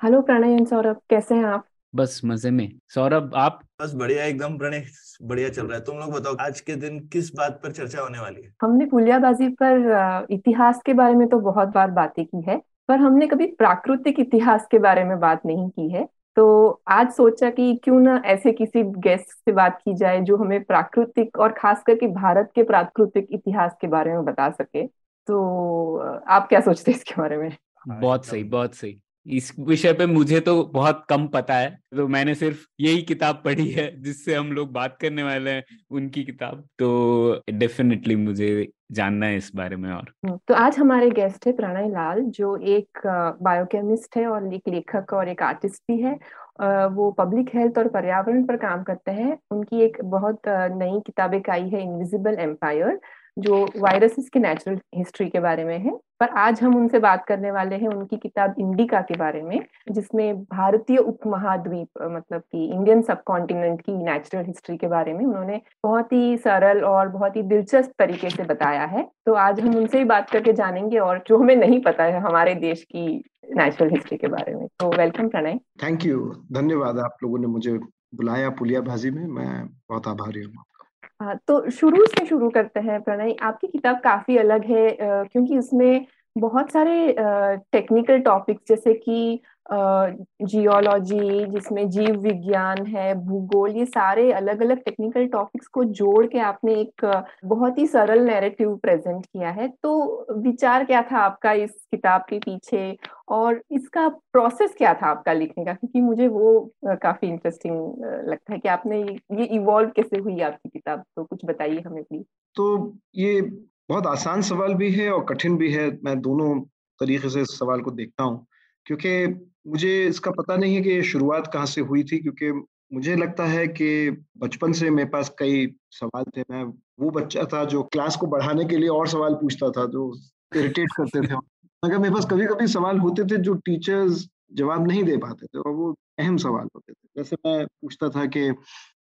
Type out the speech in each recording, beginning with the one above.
Hello Pranay and Saurabh कैसे हैं आप? बस मज़े में। सौरभ आप? बस बढ़िया एकदम प्रणय बढ़िया चल रहा है। तुम लोग बताओ आज के दिन किस बात पर चर्चा होने वाली है? हमने पुलियाबाजी पर इतिहास के बारे में तो बहुत बार बातें की है पर हमने कभी प्राकृतिक इतिहास के बारे में बात नहीं की है। तो आज सोचा कि क्यों ना ऐसे किसी गेस्ट से बात की जाए जो हमें प्राकृतिक और खास करके भारत के प्राकृतिक इतिहास के बारे में बता सके। तो आप क्या सोचते हैं इसके बारे में? बहुत सही बहुत सही। इस विषय पे मुझे तो बहुत कम पता है तो मैंने सिर्फ़ यही किताब पढ़ी है जिससे हम लोग बात करने वाले हैं उनकी किताब। तो डेफिनेटली मुझे जानना है इस बारे में और। हम्म, तो आज हमारे गेस्ट है प्रणय लाल जो एक बायोकेमिस्ट है और एक लेखक और एक आर्टिस्ट भी है। वो पब्लिक हेल्थ और पर्यावरण पर काम करते हैं। उनकी एक बहुत नई किताब एक आई है इनविजिबल एम्पायर जो वायरसेस की नेचुरल हिस्ट्री के बारे में है। पर आज हम उनसे बात करने वाले हैं, उनकी किताब इंडिका के बारे में, जिसमें भारतीय उपमहाद्वीप मतलब कि इंडियन सब कॉन्टिनेंट की नेचुरल हिस्ट्री के बारे में उन्होंने बहुत ही सरल और बहुत ही दिलचस्प तरीके से बताया है। तो आज हम उनसे ही बात करके जानेंगे और जो हमें नहीं पता है, हमारे देश की नेचुरल हिस्ट्री के बारे में। तो वेलकम प्रणय। थैंक यू धन्यवाद आप लोगों ने मुझे बुलाया पुलिया भाजी में। मैं बहुत आभारी हूँ। हाँ, तो शुरू से शुरू करते हैं प्रणय। आपकी किताब काफ़ी अलग है क्योंकि उसमें बहुत सारे टेक्निकल टॉपिक्स जैसे कि जियोलॉजी जिसमें जीव विज्ञान है, भूगोल, ये सारे अलग अलग टेक्निकल टॉपिक्स को जोड़ के आपने एक, बहुत ही सरल नैरेटिव प्रेजेंट किया है। तो विचार क्या था आपका इस किताब के पीछे? और इसका प्रोसेस क्या था आपका लिखने का? क्योंकि मुझे वो काफ़ी इंटरेस्टिंग लगता है कि आपने ये इवॉल्व कैसे हुई आपकी किताब? तो कुछ बताइए हमें प्लीज़ तो ये बहुत आसान सवाल भी है और कठिन भी है। मैं दोनों तरीके से इस सवाल को देखता हूँ। क्योंकि मुझे इसका पता नहीं है कि ये शुरुआत कहाँ से हुई थी, क्योंकि मुझे लगता है कि बचपन से मेरे पास कई सवाल थे। मैं वो बच्चा था जो क्लास को बढ़ाने के लिए और सवाल पूछता था, जो इरिटेट करते थे। मगर मेरे पास कभी कभी सवाल होते थे जो टीचर्स जवाब नहीं दे पाते थे और वो अहम सवाल होते थे। जैसे मैं पूछता था कि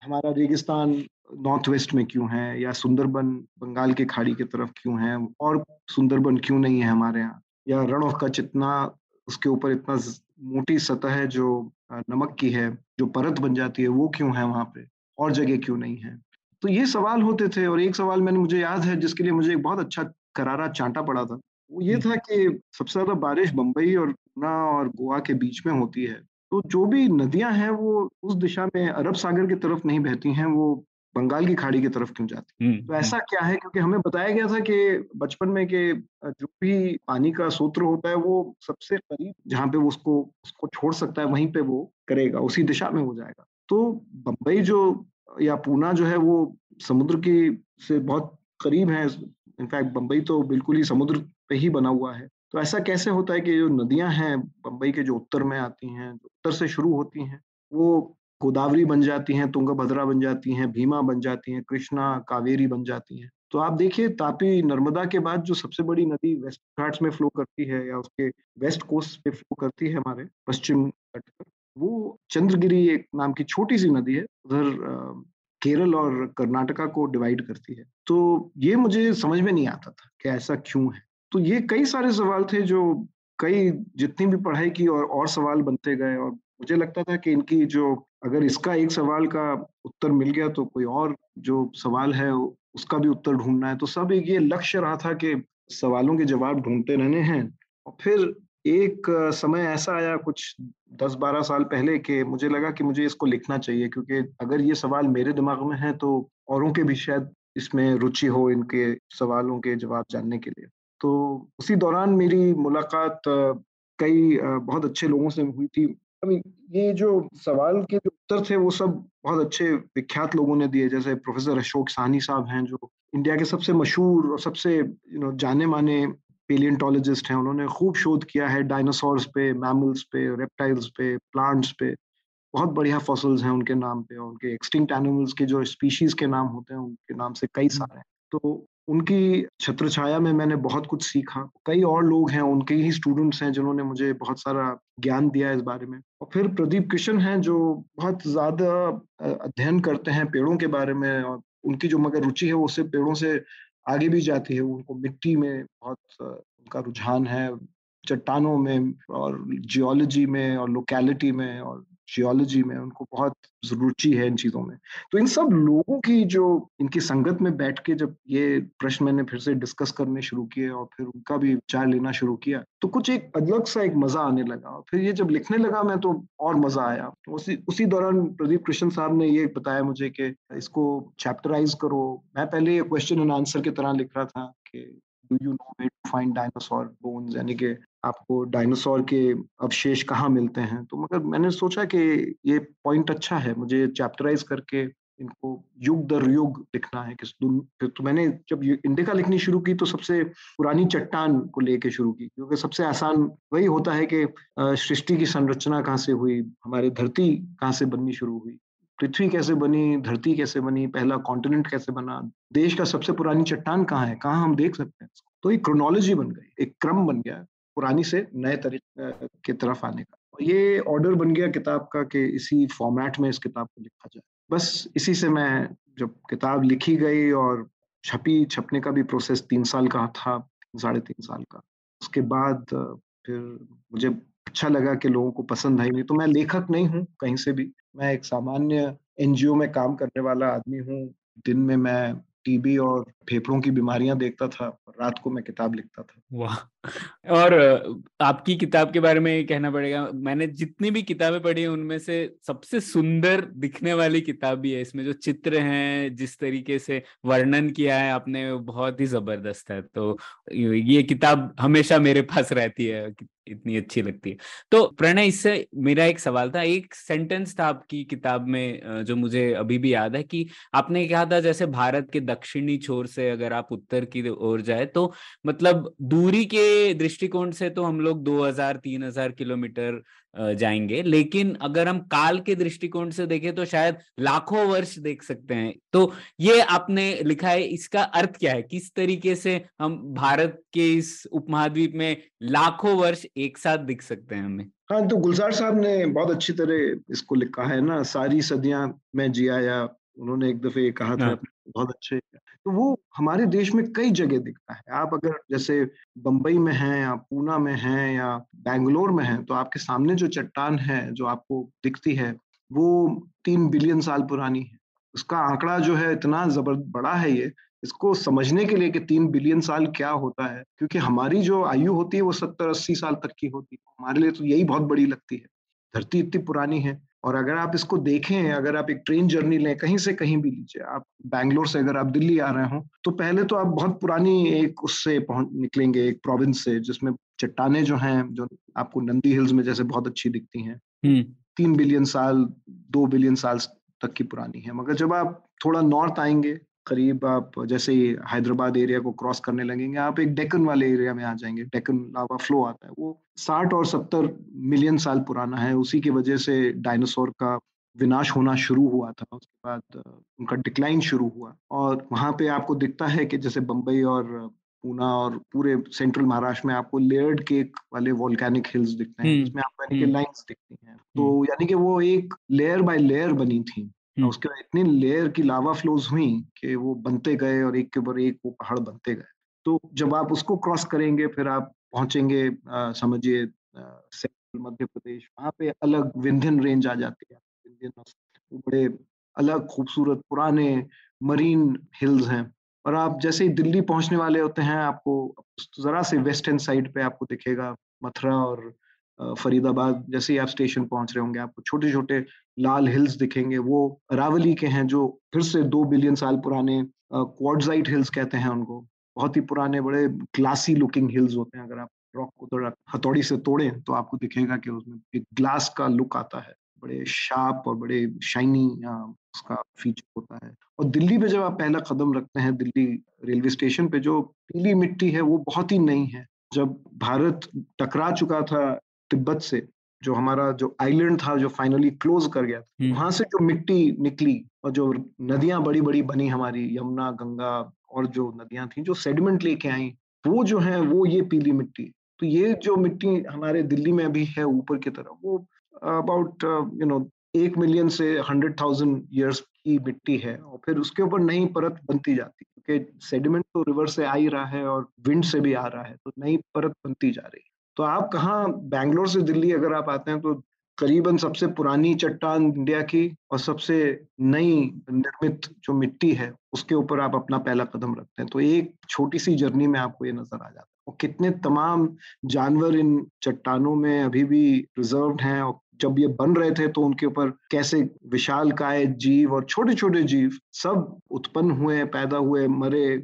हमारा रेगिस्तान नॉर्थ वेस्ट में क्यों है या सुंदरबन बंगाल के खाड़ी की तरफ़ क्यों है और सुंदरबन क्यों नहीं है हमारे यहाँ? या रण ऑफ़ कच्छ इतना उसके ऊपर इतना मोटी सतह है जो नमक की है जो परत बन जाती है वो क्यों है वहाँ पे? और जगह क्यों नहीं है? तो ये सवाल होते थे और एक सवाल मैंने मुझे याद है जिसके लिए मुझे एक बहुत अच्छा करारा चांटा पड़ा था। वो ये था कि सबसे ज़्यादा बारिश बम्बई और पूना और गोवा के बीच में होती है। तो जो भी नदियाँ हैं वो उस दिशा में अरब सागर की तरफ़ नहीं बहती हैं वो बंगाल की खाड़ी की तरफ़ क्यों जाती हैं? हम्म, तो ऐसा क्या है? क्योंकि हमें बताया गया था कि बचपन में कि जो भी पानी का सूत्र होता है वो सबसे करीब जहाँ पे वो उसको उसको छोड़ सकता है वहीं पे वो करेगा उसी दिशा में हो जाएगा। तो बम्बई जो या पूना जो है वो समुद्र की से बहुत करीब है। इनफैक्ट बम्बई तो बिल्कुल ही समुद्र पे ही बना हुआ है। तो ऐसा कैसे होता है कि जो नदियाँ हैं बम्बई के जो उत्तर में आती हैं जो उत्तर से शुरू होती हैं वो गोदावरी बन जाती हैं तुंगभद्रा बन जाती हैं, भीमा बन जाती हैं, कृष्णा कावेरी बन जाती हैं। तो आप देखिए, तापी नर्मदा के बाद जो सबसे बड़ी नदी वेस्ट घाट्स में फ्लो करती है या उसके वेस्ट कोस्ट पे फ्लो करती है हमारे पश्चिम तट पर, वो चंद्रगिरी एक नाम की छोटी सी नदी है, उधर केरल और कर्नाटका को डिवाइड करती है। तो ये मुझे समझ में नहीं आता था कि ऐसा क्यों है। तो ये कई सारे सवाल थे जो कई जितनी भी पढ़ाई की और और सवाल बनते गए और मुझे लगता था कि इनकी जो, अगर इसका एक सवाल का उत्तर मिल गया तो कोई और जो सवाल है, उसका भी उत्तर ढूंढना है। तो सब एक ये लक्ष्य रहा था कि सवालों के जवाब ढूंढते रहने हैं। और फिर एक समय ऐसा आया कुछ दस बारह साल पहले कि मुझे लगा कि मुझे इसको लिखना चाहिए, क्योंकि अगर ये सवाल मेरे दिमाग में है तो औरों के भी शायद इसमें रुचि हो इनके सवालों के जवाब जानने के लिए। तो उसी दौरान मेरी मुलाकात कई बहुत अच्छे लोगों से हुई थी। ये जो सवाल के जो उत्तर थे वो सब बहुत अच्छे विख्यात लोगों ने दिए। जैसे प्रोफेसर अशोक साहनी साहब हैं जो इंडिया के सबसे मशहूर और सबसे यू नो जाने माने पेलियंटोलॉजिस्ट हैं। उन्होंने खूब शोध किया है डायनासोर्स पे मैमल्स पे रेप्टाइल्स पे प्लांट्स पे। बहुत बढ़िया फॉसल्स हैं उनके नाम पे उनके एक्सटिंक्ट एनिमल्स के जो स्पीशीज के नाम होते हैं उनके नाम से कई सारे हैं। तो उनकी छत्र छाया में मैंने बहुत कुछ सीखा। कई और लोग हैं, उनके ही स्टूडेंट्स हैं जिन्होंने मुझे बहुत सारा ज्ञान दिया इस बारे में। और फिर प्रदीप किशन हैं जो बहुत ज़्यादा अध्ययन करते हैं पेड़ों के बारे में और उनकी जो मगर रुचि है वो उससे पेड़ों से आगे भी जाती है। उनको मिट्टी में बहुत उनका रुझान है, चट्टानों में और जियोलॉजी में और लोकेलिटी में और जियोलॉजी में उनको बहुत रुचि है इन चीज़ों में। तो इन सब लोगों की जो इनकी संगत में बैठ के जब ये प्रश्न मैंने फिर से डिस्कस करने शुरू किए और फिर उनका भी विचार लेना शुरू किया तो कुछ एक अलग सा एक मज़ा आने लगा फिर ये जब लिखने लगा मैं तो और मज़ा आया। उसी उसी दौरान प्रदीप कृष्ण साहब ने ये बताया मुझे कि इसको चैप्टराइज करो। मैं पहले ये क्वेश्चन एंड आंसर की तरह लिख रहा था कि do you know way to find dinosaur bones यानी कि आपको डायनासोर के अवशेष कहाँ मिलते हैं? तो मगर मैंने सोचा कि ये पॉइंट अच्छा है, मुझे चैप्टराइज करके इनको युग दर युग लिखना है किस फिर तो मैंने जब इंडिका लिखनी शुरू की तो सबसे पुरानी चट्टान को लेके शुरू की, क्योंकि सबसे आसान वही होता है कि सृष्टि की संरचना कहाँ से हुई, हमारे धरती कहाँ से बननी शुरू हुई। पृथ्वी कैसे बनी, धरती कैसे बनी, पहला कॉन्टिनेंट कैसे बना, देश का सबसे पुरानी चट्टान कहाँ है, कहाँ हम देख सकते हैं तो एक क्रोनोलॉजी बन गई, एक क्रम बन गया पुरानी से नए तरीके की तरफ़ आने का। ये ऑर्डर बन गया किताब का कि इसी फॉर्मेट में इस किताब को लिखा जाए। बस इसी से मैं जब किताब लिखी गई और छपी, छपने का भी प्रोसेस तीन साल का था, साढ़े तीन साल का। उसके बाद फिर मुझे अच्छा लगा कि लोगों को पसंद आई, नहीं तो मैं लेखक नहीं हूँ कहीं से भी। मैं एक सामान्य एनजीओ में काम करने वाला आदमी हूँ। दिन में मैं टीबी और फेफड़ों की बीमारियाँ देखता था, रात को मैं किताब लिखता था। वाह! और आपकी किताब के बारे में कहना पड़ेगा, मैंने जितनी भी किताबें पढ़ी हैं, उनमें से सबसे सुंदर दिखने वाली किताब भी है इसमें, जो चित्र हैं, जिस तरीके से वर्णन किया है आपने बहुत ही ज़बरदस्त है। तो ये किताब हमेशा मेरे पास रहती है इतनी अच्छी लगती है। तो प्रणय, इससे मेरा एक सवाल था, एक सेंटेंस था आपकी किताब में जो मुझे अभी भी याद है कि आपने कहा था, जैसे भारत के दक्षिणी छोर से अगर आप उत्तर की ओर जाए तो मतलब दूरी के दृष्टिकोण से तो हम लोग 2000 3000 किलोमीटर जाएँगे। लेकिन अगर हम काल के दृष्टिकोण से देखें तो शायद लाखों वर्ष देख सकते हैं। तो ये आपने लिखा है, इसका अर्थ क्या है? किस तरीके से हम भारत के इस उपमहाद्वीप में लाखों वर्ष एक साथ दिख सकते हैं हमें? हाँ तो गुलजार साहब ने बहुत अच्छी तरह इसको लिखा है ना, सारी सदियाँ मैं जिया या उन्होंने एक दफे ये कहा था हाँ। बहुत अच्छे तो वो हमारे देश में कई जगह दिखता है। आप अगर जैसे बम्बई में हैं या पूना में हैं या बैंगलोर में हैं तो आपके सामने जो चट्टान है जो आपको दिखती है वो तीन बिलियन साल पुरानी है। उसका आंकड़ा जो है इतना जबर बड़ा है ये इसको समझने के लिए कि तीन बिलियन साल क्या होता है क्योंकि हमारी जो आयु होती है वो सत्तर अस्सी साल तक की होती है। हमारे लिए तो यही बहुत बड़ी लगती है। धरती इतनी पुरानी है और अगर आप इसको देखें अगर आप एक ट्रेन जर्नी लें कहीं से कहीं भी लीजिए आप बैंगलोर से अगर आप दिल्ली आ रहे हो तो पहले तो आप बहुत पुरानी एक उससे पहुँच निकलेंगे एक प्रोविंस से जिसमें चट्टाने जो हैं जो आपको नंदी हिल्स में जैसे बहुत अच्छी दिखती हैं हम्म। तीन बिलियन साल दो बिलियन साल तक की पुरानी है मगर जब आप थोड़ा नॉर्थ आएँगे करीब आप जैसे ही हैदराबाद एरिया को क्रॉस करने लगेंगे आप एक डेकन वाले एरिया में आ जाएँगे। डेकन लावा फ्लो आता है। वो साठ और सत्तर मिलियन साल पुराना है। उसी की वजह से डायनासोर का विनाश होना शुरू हुआ था। उसके बाद उनका डिक्लाइन शुरू हुआ। और वहाँ पे आपको दिखता है कि जैसे बम्बई और पूना और पूरे सेंट्रल महाराष्ट्र में आपको लेयर्ड केक वाले वॉल्केनिक हिल्स दिखते हैं हम्म, जिसमें आपको यानी कि लाइंस हम्म। दिखती हैं। तो हम्म। यानी कि वो एक लेयर बाय लेयर बनी थी। उसके बाद इतनी लेयर की लावा फ्लोज हुई कि वो बनते गए और एक के ऊपर एक वो पहाड़ बनते गए। तो जब आप उसको क्रॉस करेंगे, फिर आप पहुँचेंगे समझिए मध्य प्रदेश, वहाँ पे अलग विंध्यन रेंज आ जाती है। विंध्यन बड़े अलग, खूबसूरत, पुराने मरीन हिल्स हैं। और आप जैसे ही दिल्ली पहुँचने वाले होते हैं, आपको, जरा से वेस्टर्न साइड पे आपको दिखेगा मथुरा और फरीदाबाद, जैसे ही आप स्टेशन पहुँच रहे होंगे, आपको छोटे छोटे लाल हिल्स दिखेंगे। वो अरावली के हैं, जो फिर से दो बिलियन साल पुराने क्वार्टजाइट हिल्स कहते हैं उनको। बहुत ही पुराने, बड़े ग्लासी लुकिंग हिल्स होते हैं। अगर आप रॉक को थोड़ा हथौड़ी से तोड़े तो आपको दिखेगा कि उसमें एक ग्लास का लुक आता है। बड़े शार्प और बड़े शाइनी उसका फीचर होता है। और दिल्ली पे जब आप पहला कदम रखते हैं, दिल्ली रेलवे स्टेशन पे, जो पीली मिट्टी है, वो बहुत ही नई है। जब भारत टकरा चुका था तिब्बत से जो हमारा जो आइलैंड था जो फाइनली क्लोज कर गया हम्म। वहाँ से जो मिट्टी निकली और जो नदियाँ बड़ी बड़ी बनी हमारी यमुना गंगा और जो नदियाँ थी जो सेडिमेंट लेके आई वो जो है वो ये पीली मिट्टी। तो ये जो मिट्टी हमारे दिल्ली में अभी है ऊपर की तरफ़ वो अबाउट यू नो एक मिलियन से हंड्रेड थाउज़ेंड ईयर्स की मिट्टी है और फिर उसके ऊपर नई परत बनती जाती है। क्योंकि सेडिमेंट तो रिवर से आ ही रहा है और विंड से भी आ रहा है तो नई परत बनती जा रही है। तो आप कहाँ बैंगलोर से दिल्ली अगर आप आते हैं तो करीबन सबसे पुरानी चट्टान इंडिया की और सबसे नई निर्मित जो मिट्टी है, उसके ऊपर आप अपना पहला कदम रखते हैं। तो एक छोटी सी जर्नी में आपको ये नज़र आ जाता है। और कितने तमाम जानवर इन चट्टानों में अभी भी रिज़र्व हैं और जब ये बन रहे थे तो उनके ऊपर कैसे विशाल काय जीव और छोटे छोटे जीव सब उत्पन्न हुए, पैदा हुए, मरे।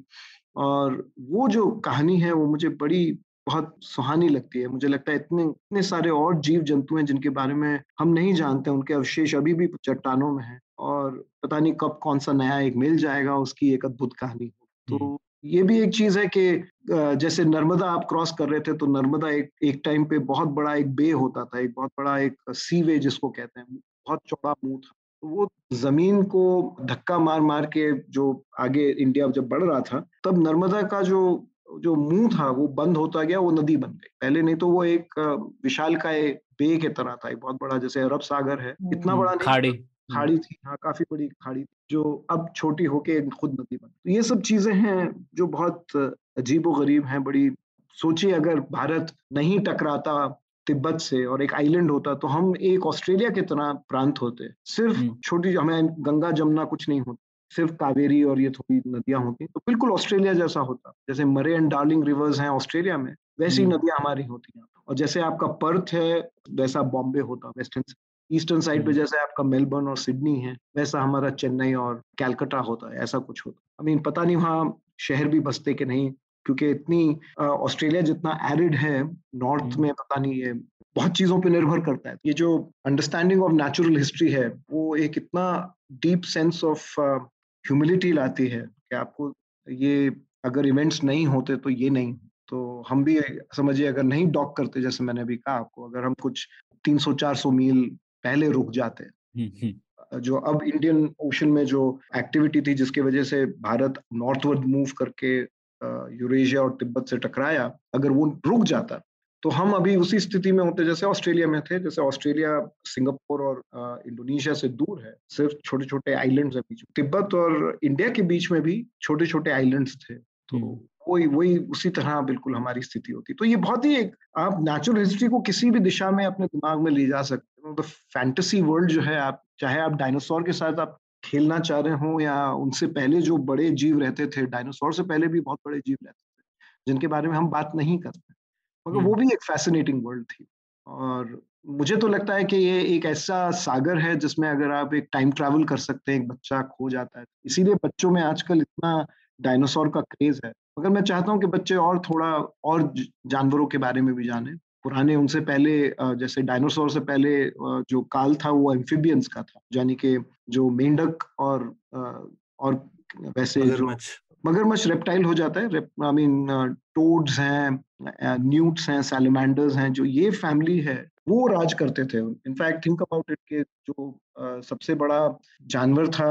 और वो जो कहानी है, वो मुझे बड़ी बहुत सुहानी लगती है। मुझे लगता है इतने इतने सारे और जीव जंतु हैं जिनके बारे में हम नहीं जानते उनके अवशेष अभी भी चट्टानों में हैं और पता नहीं कब कौन सा नया एक मिल जाएगा उसकी एक अद्भुत कहानी। तो ये भी एक चीज़ है कि जैसे नर्मदा आप क्रॉस कर रहे थे तो नर्मदा एक एक टाइम पे बहुत बड़ा एक बे होता था एक बहुत बड़ा एक सी वे जिसको कहते हैं बहुत चौड़ा मुँह था। तो वो ज़मीन को धक्का मार मार के जो आगे इंडिया जब बढ़ रहा था तब नर्मदा का जो जो मुँह था वो बंद होता गया वो नदी बन गई। पहले नहीं तो वो एक विशाल का एक बे के तरह था एक बहुत बड़ा जैसे अरब सागर है इतना हम्म, बड़ा खाड़ी खाड़ी थी हाँ काफ़ी बड़ी खाड़ी थी जो अब छोटी होके एक खुद नदी बन तो ये सब चीज़ें हैं जो बहुत अजीब गरीब हैं बड़ी सोचिए अगर भारत नहीं टकराता तिब्बत से और एक आइलैंड होता तो हम एक ऑस्ट्रेलिया की तरह प्रांत होते। सिर्फ़ छोटी हमें गंगा जमुना कुछ नहीं होता। सिर्फ़ कावेरी और ये थोड़ी नदियाँ होती तो बिल्कुल ऑस्ट्रेलिया जैसा होता। जैसे मरे एंड डार्लिंग रिवर्स हैं ऑस्ट्रेलिया में वैसी नदियाँ हमारी होती हैं। और जैसे आपका पर्थ है वैसा बॉम्बे होता वेस्टर्न ईस्टर्न साइड पे जैसे आपका मेलबर्न और सिडनी है वैसा हमारा चेन्नई और कैलकटा होता है ऐसा कुछ होता। आई मीन पता नहीं वहाँ शहर भी बसते कि नहीं क्योंकि इतनी ऑस्ट्रेलिया जितना एरिड है नॉर्थ में पता नहीं है बहुत चीज़ों पे निर्भर करता है। ये जो अंडरस्टैंडिंग ऑफ़ नेचुरल हिस्ट्री है वो एक इतना डीप सेंस ऑफ़ ह्यूमिलिटी लाती है कि आपको ये अगर इवेंट्स नहीं होते तो ये नहीं तो हम भी समझिए अगर नहीं डॉक करते जैसे मैंने अभी कहा आपको अगर हम कुछ 300-400 मील पहले रुक जाते हम्म, हम्म। जो अब इंडियन ओशन में जो एक्टिविटी थी जिसकी वजह से भारत नॉर्थवर्ड मूव करके यूरेशिया और तिब्बत से टकराया अगर वो रुक जाता तो हम अभी उसी स्थिति में होते जैसे ऑस्ट्रेलिया में थे जैसे ऑस्ट्रेलिया सिंगापुर और इंडोनेशिया से दूर है सिर्फ़ छोटे छोटे आइलैंड्स है बीच तिब्बत और इंडिया के बीच में भी छोटे छोटे आइलैंड्स थे तो हम्म। वही वही उसी तरह बिल्कुल हमारी स्थिति होती। तो ये बहुत ही एक आप नेचुरल हिस्ट्री को किसी भी दिशा में अपने दिमाग में ले जा सकते हो। तो फैंटेसी वर्ल्ड जो है आप चाहे आप डायनासोर के साथ आप खेलना चाह रहे हो या उनसे पहले जो बड़े जीव रहते थे डायनासोर से पहले भी बहुत बड़े जीव रहते थे जिनके बारे में हम बात नहीं करते। मगर वो भी एक फैसिनेटिंग वर्ल्ड थी। और मुझे तो लगता है कि ये एक ऐसा सागर है जिसमें अगर आप एक टाइम ट्रैवल कर सकते हैं एक बच्चा खो जाता है इसीलिए बच्चों में आजकल इतना डायनासोर का क्रेज है। मगर मैं चाहता हूँ कि बच्चे और थोड़ा और जानवरों के बारे में भी जाने। पुराने उनसे पहले जैसे डायनासोर से पहले जो काल था वो एम्फीबियंस का था यानी कि जो मेंढक और और वैसे मगरमच्छ। मगरमच्छ रेप्टाइल हो जाता है आई मीन टोड्स हैं न्यूट्स हैं सैलमेंडर्स हैं, जो ये फैमिली है, वो राज करते थे। इनफैक्ट थिंक अबाउट इट के जो सबसे बड़ा जानवर था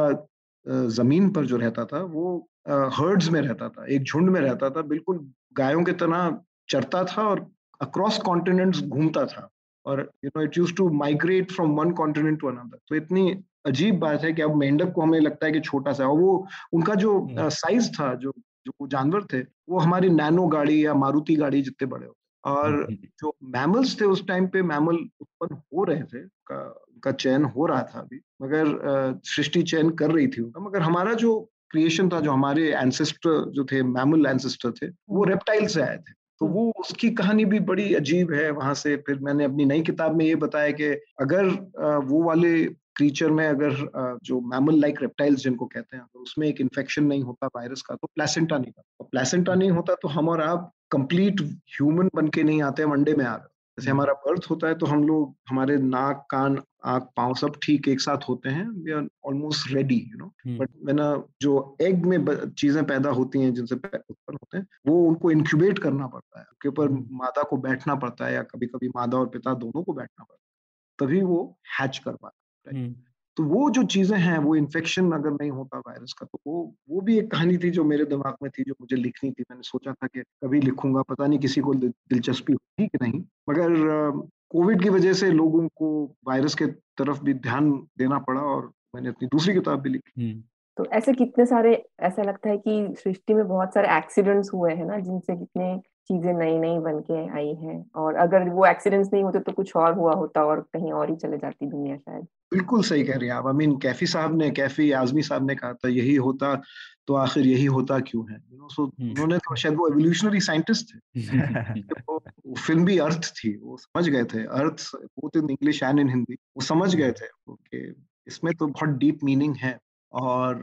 ज़मीन पर जो रहता था, वो हर्ड्स में रहता था, एक झुंड में रहता था, बिल्कुल गायों की तरह चरता था और अक्रॉस कॉन्टिनेंट्स घूमता था। और you know it use to migrate from one continent to another तो इतनी अजीब बात है कि अब मेंढक को हमें लगता है कि छोटा सा और वो उनका जो साइज़ था जो जो जानवर थे वो हमारी नैनो गाड़ी या मारुति गाड़ी जितने बड़े होते और जो मैमल्स थे उस टाइम पे मैमल उत्पन्न हो रहे थे का, का चयन हो रहा था अभी। मगर सृष्टि चयन कर रही थी उनका। मगर हमारा जो क्रिएशन था जो हमारे एंसेस्टर जो थे मैमल एंसेस्टर थे वो रेप्टाइल से आए थे। तो वो उसकी कहानी भी बड़ी अजीब है वहाँ से। फिर मैंने अपनी नई किताब में ये बताया कि अगर वो वाले क्रीचर में अगर जो मैमल लाइक रेप्टाइल्स जिनको कहते हैं अगर उसमें एक इन्फेक्शन नहीं होता वायरस का तो प्लेसेंटा नहीं और प्लेसेंटा नहीं होता तो हम और आप कंप्लीट ह्यूमन बन के नहीं आते हम अंडे में आ रहे जैसे हमारा बर्थ होता है तो हम लोग हमारे नाक कान आँख पाँव सब ठीक एक साथ होते हैं। We are almost ready you know but मैंने जो एग में चीज़ें पैदा होती हैं जिनसे उत्पन्न होते हैं वो उनको इंक्यूबेट करना पड़ता है। उसके ऊपर मादा को बैठना पड़ता है या कभी कभी मादा और पिता दोनों को बैठना पड़ता है। तभी वो हैच कर पाता है। तो वो जो चीज़ें हैं वो इन्फेक्शन अगर नहीं होता वायरस का तो वो वो भी एक कहानी थी जो मेरे दिमाग में थी जो मुझे लिखनी थी। मैंने सोचा था कि कभी लिखूँगा पता नहीं किसी को दिलचस्पी होगी कि नहीं। मगर कोविड की वजह से लोगों को वायरस के तरफ़ भी ध्यान देना पड़ा और मैंने अपनी दूसरी किताब भी लिखी। तो ऐसे कितने सारे ऐसा लगता है कि सृष्टि में बहुत सारे एक्सीडेंट्स हुए हैं ना जिनसे कितने चीज़ें नई नई बन के आई हैं और अगर वो एक्सीडेंट्स नहीं होते तो कुछ और हुआ होता और कहीं और ही चले जाती दुनिया शायद। बिल्कुल सही कह रही हैं आप। आई मीन कैफी साहब ने कैफी आजमी साहब ने कहा था यही होता तो आखिर यही होता क्यों है? यू नो सो उन्होंने तो शायद वो एवोल्यूशनरी साइंटिस्ट थे। वो, फ़िल्म भी अर्थ थी वो समझ गए थे। Earth both in English and in Hindi वो समझ गए थे कि इसमें तो बहुत डीप मीनिंग है और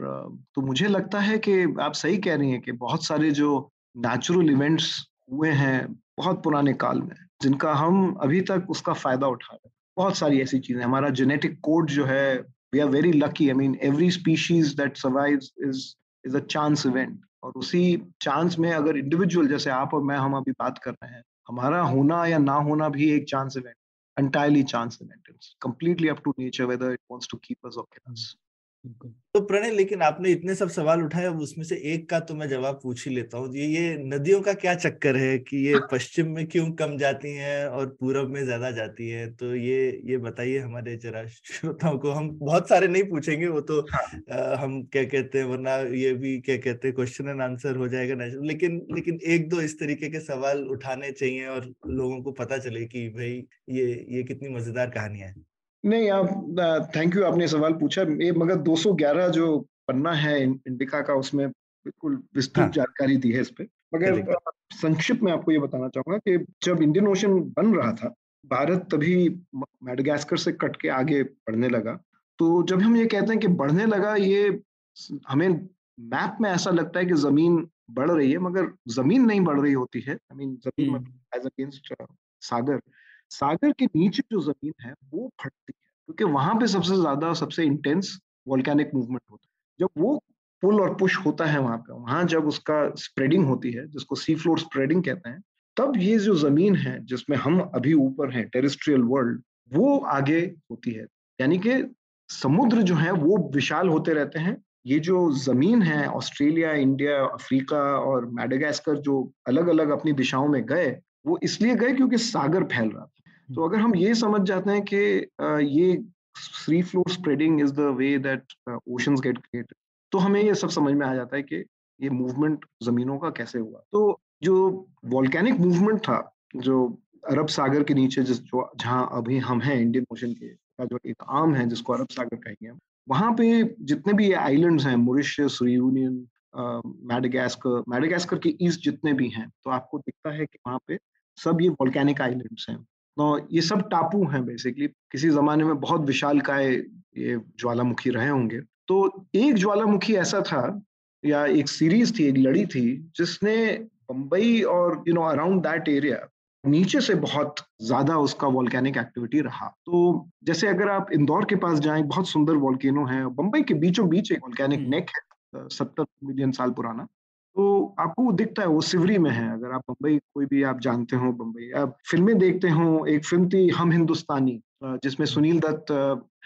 तो मुझे लगता है कि आप सही कह रही हैं कि बहुत सारे जो नेचुरल इवेंट्स हुए हैं बहुत पुराने काल में, जिनका हम अभी तक उसका फ़ायदा उठा रहे हैं बहुत सारी ऐसी चीज़ें हमारा जेनेटिक कोड जो है we are very lucky I mean every species that survives is is a chance event और उसी चांस में अगर इंडिविजुअल जैसे आप और मैं, हम अभी बात कर रहे हैं, हमारा होना या ना होना भी एक chance event entirely chance event. It's completely up to nature whether it wants to keep us or kill us. तो प्रणय लेकिन आपने इतने सब सवाल उठाए अब उसमें से एक का तो मैं जवाब पूछ ही लेता हूँ। ये ये नदियों का क्या चक्कर है कि ये पश्चिम में क्यों कम जाती हैं और पूरब में ज़्यादा जाती है? तो ये ये बताइए हमारे जरा श्रोताओं को। हम बहुत सारे नहीं पूछेंगे वो तो हाँ। आ, हम क्या कहते हैं वरना ये भी क्या कहते हैं क्वेश्चन एंड आंसर हो जाएगा लेकिन लेकिन एक दो इस तरीके के सवाल उठाने चाहिए और लोगों को पता चले कि भाई ये ये कितनी मज़ेदार कहानियाँ है। नहीं आप थैंक यू आपने सवाल पूछा ये मगर 211 जो पन्ना है इंडिका का उसमें बिल्कुल विस्तृत हाँ. जानकारी दी है इस पे। मगर संक्षिप्त में आपको ये बताना चाहूँगा कि जब इंडियन ओशन बन रहा था भारत तभी मेडागास्कर से कट के आगे बढ़ने लगा। तो जब हम ये कहते हैं कि बढ़ने लगा ये हमें मैप में ऐसा लगता है कि ज़मीन बढ़ रही है मगर ज़मीन नहीं बढ़ रही होती है। आई मीन ज़मीन एज अगेंस्ट सागर। सागर के नीचे जो ज़मीन है, वो फटती है, क्योंकि वहाँ पे सबसे ज़्यादा, सबसे इंटेंस वॉल्केनिक मूवमेंट होता है। जब वो पुल और पुश होता है वहाँ पे, वहाँ जब उसका स्प्रेडिंग होती है, जिसको सी फ्लोर स्प्रेडिंग कहते हैं, तब ये जो ज़मीन है, जिसमें हम अभी ऊपर हैं टेरिस्ट्रियल वर्ल्ड वो आगे होती है। यानी कि समुद्र जो है, वो विशाल होते रहते हैं। ये जो ज़मीन है ऑस्ट्रेलिया इंडिया अफ्रीका और मेडागास्कर जो अलग अलग अपनी दिशाओं में गए, वो इसलिए गए क्योंकि सागर फैल रहा था। तो अगर हम ये समझ जाते हैं कि ये free floor spreading is the way that oceans get created तो हमें ये सब समझ में आ जाता है कि ये मूवमेंट जमीनों का कैसे हुआ। तो जो वॉल्केनिक मूवमेंट था, जो अरब सागर के नीचे जिस, जो, जहाँ अभी हम हैं इंडियन ओशन के, का जो एक आम है जिसको अरब सागर कहेंगे हम, वहाँ पे जितने भी ये आइलैंड्स हैं मॉरिशस रियूनियन मैडागास्कर मैडागास्कर के ईस्ट जितने भी हैं तो आपको दिखता है कि वहाँ पे सब ये वॉल्केनिक आइलैंड्स हैं। तो ये सब टापू हैं बेसिकली किसी जमाने में बहुत विशाल काय ये ज्वालामुखी रहे होंगे। तो एक ज्वालामुखी ऐसा था या एक सीरीज़ थी एक लड़ी थी जिसने बम्बई और you know around that area नीचे से बहुत ज़्यादा उसका वॉल्केनिक एक्टिविटी रहा। तो जैसे अगर आप इंदौर के पास जाएँ बहुत सुंदर वॉल्केनो है बम्बई के बीचों बीच एक वॉल्केनिक नेक है सत्तर मिलियन साल पुराना। तो आपको वो दिखता है, वो सिवरी में है। अगर आप बम्बई कोई भी आप जानते हो बम्बई आप फ़िल्में देखते हो, एक फ़िल्म थी हम हिंदुस्तानी जिसमें सुनील दत्त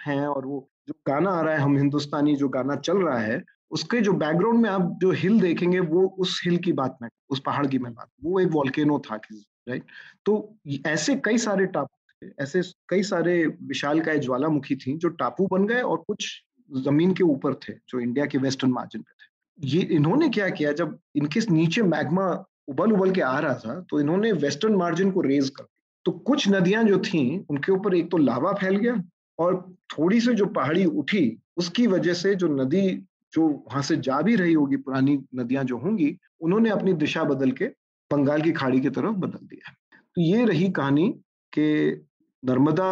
हैं और वो जो गाना आ रहा है हम हिंदुस्तानी, जो गाना चल रहा है, उसके जो बैकग्राउंड में आप जो हिल देखेंगे, वो उस हिल की बात में, उस पहाड़ की मैं बात, वो एक वॉल्केनो था राइट तो ऐसे कई सारे टापू थे, ऐसे कई सारे विशाल का ज्वालामुखी थी, जो टापू बन गए और कुछ ज़मीन के ऊपर थे, जो इंडिया के वेस्टर्न मार्जिन पे। ये इन्होंने क्या किया, जब इनके नीचे मैग्मा उबल उबल के आ रहा था तो इन्होंने वेस्टर्न मार्जिन को रेज कर तो कुछ नदियाँ जो थी, उनके ऊपर एक तो लावा फैल गया और थोड़ी सी जो पहाड़ी उठी, उसकी वजह से जो नदी जो वहाँ से जा भी रही होगी, पुरानी नदियाँ जो होंगी, उन्होंने अपनी दिशा बदल के बंगाल की खाड़ी की तरफ़ बदल दिया तो ये रही कहानी कि नर्मदा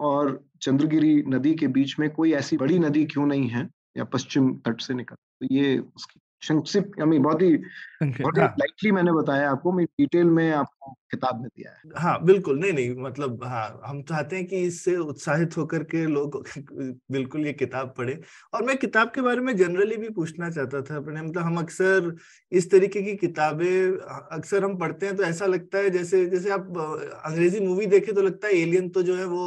और चंद्रगिरी नदी के बीच में कोई ऐसी बड़ी नदी क्यों नहीं है, या पश्चिम तट से निकल तो ये उसकी संक्षिप्त बहुत ही बहुत ही लाइटली हाँ। मैंने बताया आपको मैं डिटेल में आपको किताब में दिया है। हाँ बिल्कुल, नहीं नहीं मतलब हाँ हम चाहते हैं कि इससे उत्साहित होकर के लोग बिल्कुल ये किताब पढ़े। और मैं किताब के बारे में जनरली भी पूछना चाहता था अपने मतलब हम अक्सर इस तरीके की किताबें अक्सर हम पढ़ते हैं तो ऐसा लगता है जैसे जैसे आप अंग्रेज़ी मूवी देखे तो लगता है एलियन तो जो है वो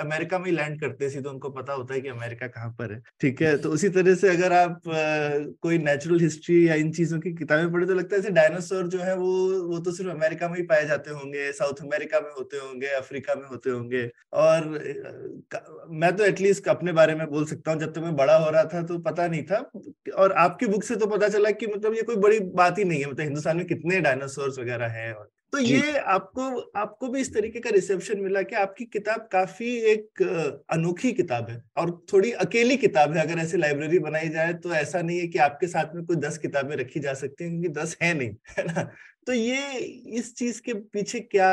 अमेरिका में लैंड करते हैं तो उनको पता होता है कि अमेरिका कहाँ पर है, ठीक है? तो उसी तरह से अगर आप कोई नेचुरल हिस्ट्री या इन चीज़ों की किताबें पढ़े तो लगता है डायनासोर जो है वो वो तो सिर्फ़ अमेरिका में पाए जाते होंगे, साउथ अमेरिका में होते होंगे, अफ्रीका में होते होंगे। और मैं तो एटलीस्ट अपने बारे में बोल सकता हूँ, जब तक तो मैं बड़ा हो रहा था तो पता नहीं था। और आपकी बुक से तो पता चला कि मतलब ये कोई बड़ी बात ही नहीं है मतलब हिंदुस्तान में कितने डायनासोर वगैरह हैं और तो ये आपको आपको भी इस तरीके का रिसेप्शन मिला कि आपकी किताब काफ़ी एक अनोखी किताब है और थोड़ी अकेली किताब है। अगर ऐसे लाइब्रेरी बनाई जाए तो ऐसा नहीं है कि आपके साथ में कोई दस किताबें रखी जा सकती हैं क्योंकि दस है नहीं है ना? तो ये इस चीज़ के पीछे क्या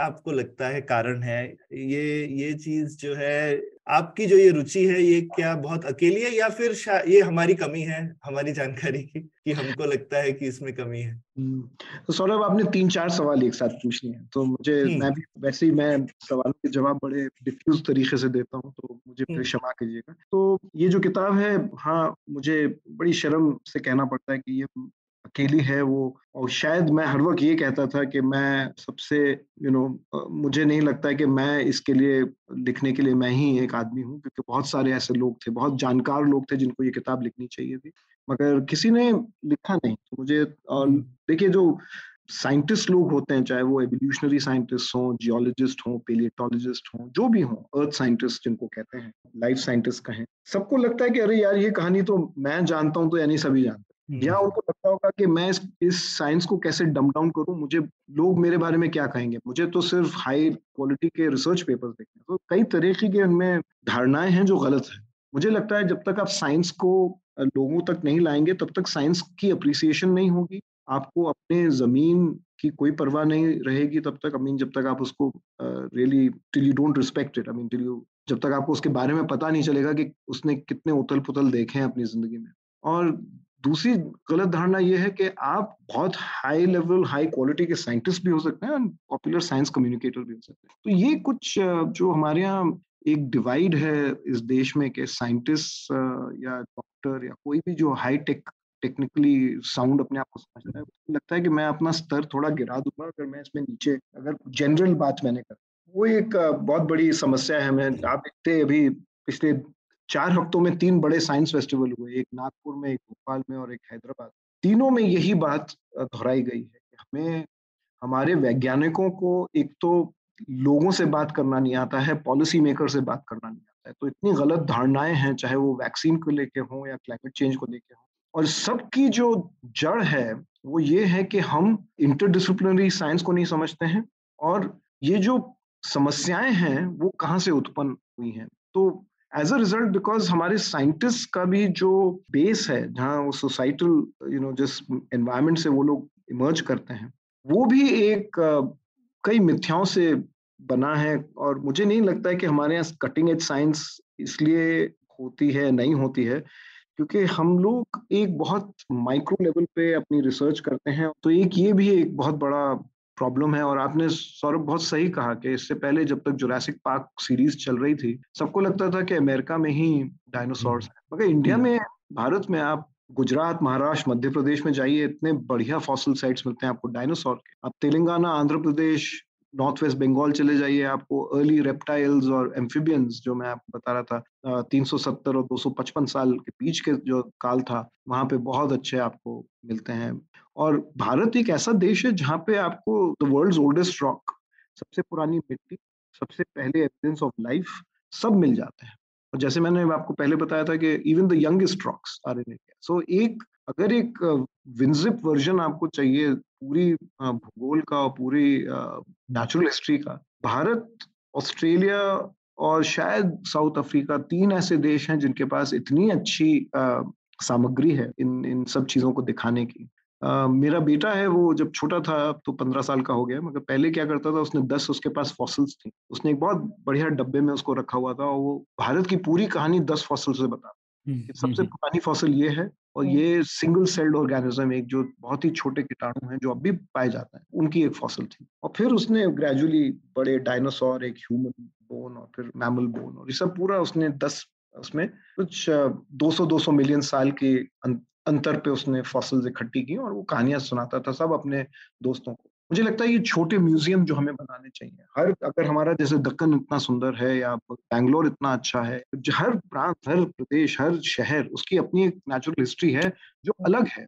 आपको लगता है कारण है? ये ये चीज़ जो है आपकी जो ये रुचि है ये क्या बहुत अकेली है या फिर ये हमारी कमी है हमारी जानकारी की कि हमको लगता है कि इसमें कमी है हम्म, तो सौरभ आपने तीन चार सवाल एक साथ पूछ लिए तो मुझे हम्म। मैं भी वैसे ही मैं सवालों के जवाब बड़े डिफ्यूज तरीके से देता हूँ तो मुझे फिर हम्म। क्षमा कीजिएगा तो ये जो किताब है हाँ मुझे बड़ी शर्म से कहना पड़ता है कि ये अकेली है वो। और शायद मैं हर वक्त ये कहता था कि मैं सबसे यू you नो know, मुझे नहीं लगता है कि मैं इसके लिए लिखने के लिए मैं ही एक आदमी हूँ क्योंकि बहुत सारे ऐसे लोग थे बहुत जानकार लोग थे जिनको ये किताब लिखनी चाहिए थी। मगर किसी ने लिखा नहीं। तो मुझे और। देखिए जो साइंटिस्ट लोग होते हैं चाहे वो एवोल्यूशनरी साइंटिस्ट हों जियोलॉजिस्ट हों पेलियोटोलॉजिस्ट हों जो भी हों अर्थ साइंटिस्ट जिनको कहते हैं लाइफ साइंटिस्ट कहें सबको लगता है कि अरे यार ये कहानी तो मैं जानता हूँ तो यानी सभी जानते या हम्म। उनको लगता होगा कि मैं इस, इस साइंस को कैसे डम डाउन करूँ? मुझे लोग मेरे बारे में क्या कहेंगे? मुझे तो सिर्फ़ हाई क्वालिटी के रिसर्च पेपर्स देखने तो कई तरीके के उनमें धारणाएँ हैं जो गलत है। मुझे लगता है जब तक आप साइंस को लोगों तक नहीं लाएँगे तब तक साइंस की अप्रिसिएशन नहीं होगी। आपको अपने ज़मीन की कोई परवाह नहीं रहेगी तब तक। आई मीन जब तक आप उसको really till you don't respect it I mean till you जब तक आपको उसके बारे में पता नहीं चलेगा कि उसने कितने उथल पुथल देखे हैं अपनी ज़िंदगी में। और दूसरी गलत धारणा ये है कि आप बहुत हाई लेवल हाई क्वालिटी के साइंटिस्ट भी हो सकते हैं और पॉपुलर साइंस कम्युनिकेटर भी हो सकते हैं। तो ये कुछ जो हमारे यहाँ एक डिवाइड है इस देश में कि साइंटिस्ट या डॉक्टर या कोई भी जो हाई टेक टेक्निकली साउंड अपने आप को समझता है लगता है कि मैं अपना स्तर थोड़ा गिरा दूँगा अगर मैं इसमें नीचे, अगर जनरल बात मैंने कर। वो एक बहुत बड़ी समस्या है, मैं आप देखते अभी पिछले चार हफ्तों में तीन बड़े साइंस फेस्टिवल हुए, एक नागपुर में, एक भोपाल में और एक हैदराबाद। तीनों में यही बात दोहराई गई है कि हमें, हमारे वैज्ञानिकों को एक तो लोगों से बात करना नहीं आता है, पॉलिसी मेकर से बात करना नहीं आता है। तो इतनी गलत धारणाएँ हैं, चाहे वो वैक्सीन को लेके हों या क्लाइमेट चेंज को लेके हों। और सबकी जो जड़ है, वो ये है कि हम इंटरडिसिप्लिनरी साइंस को नहीं समझते हैं और ये जो समस्याएँ हैं, वो कहाँ से उत्पन्न हुई हैं? तो एज अ रिज़ल्ट बिकॉज़ हमारे साइंटिस्ट का भी जो बेस है जहाँ वो सोसाइटल यू नो जिस एनवायरमेंट से वो लोग इमर्ज करते हैं वो भी एक uh, कई मिथ्याओं से बना है। और मुझे नहीं लगता है कि हमारे यहाँ कटिंग एज साइंस इसलिए होती है नहीं होती है क्योंकि हम लोग एक बहुत माइक्रो लेवल पे अपनी रिसर्च करते हैं। तो एक ये भी एक बहुत बड़ा प्रॉब्लम है और आपने सौरभ बहुत सही कहा कि इससे पहले जब तक जुरासिक पार्क सीरीज़ चल रही थी सबको लगता था कि अमेरिका में ही डायनासोर्स है। मगर इंडिया में भारत में आप गुजरात महाराष्ट्र मध्य प्रदेश में जाइए इतने बढ़िया फॉसिल साइट्स मिलते हैं आपको डायनासोर के। आप तेलंगाना आंध्र प्रदेश नॉर्थ वेस्ट बंगाल चले जाइए, आपको अर्ली रेप्टाइल्स और एम्फिबियंस जो मैं आपको बता रहा था 370 और 255 साल के बीच के जो काल था, वहाँ पे बहुत अच्छे आपको मिलते हैं। और भारत एक ऐसा देश है जहाँ पे आपको द वर्ल्ड ओल्डेस्ट रॉक सबसे पुरानी मिट्टी, सबसे पहले एविडेंस ऑफ़ लाइफ सब मिल जाते हैं। और जैसे मैंने आपको पहले बताया था कि even the youngest rocks are in India so एक, अगर एक विंजिप वर्जन आपको चाहिए पूरी भूगोल का और पूरी नेचुरल हिस्ट्री का, भारत ऑस्ट्रेलिया और शायद साउथ अफ्रीका तीन ऐसे देश हैं जिनके पास इतनी अच्छी सामग्री है इन इन सब चीज़ों को दिखाने की। Uh, मेरा बेटा है वो जब छोटा था तो पंद्रह साल का हो गया मगर पहले क्या करता था उसने दस उसके पास फॉसल्स थी उसने एक बहुत बढ़िया डब्बे में उसको रखा हुआ था और वो भारत की पूरी कहानी दस फॉसल से बता हम्म, सबसे हम्म, हम्म। पुरानी फॉसल ये है और हम्म। ये सिंगल सेल्ड ऑर्गेनिज्म एक जो बहुत ही छोटे कीटाणु हैं जो अब भी पाए जाते हैं उनकी एक फॉसल थी और फिर उसने ग्रेजुअली बड़े डायनासोर एक ह्यूमन बोन और फिर मैमल बोन और ये सब पूरा उसने दस उसमें कुछ 200-200 मिलियन साल के अंतर पे उसने फॉसल्स इकट्ठी की और वो कहानियाँ सुनाता था सब अपने दोस्तों को। मुझे लगता है ये छोटे म्यूज़ियम जो हमें बनाने चाहिए हर अगर हमारा जैसे दक्कन इतना सुंदर है या बैंगलोर इतना अच्छा है हर प्रांत हर प्रदेश हर शहर उसकी अपनी एक नेचुरल हिस्ट्री है जो अलग है।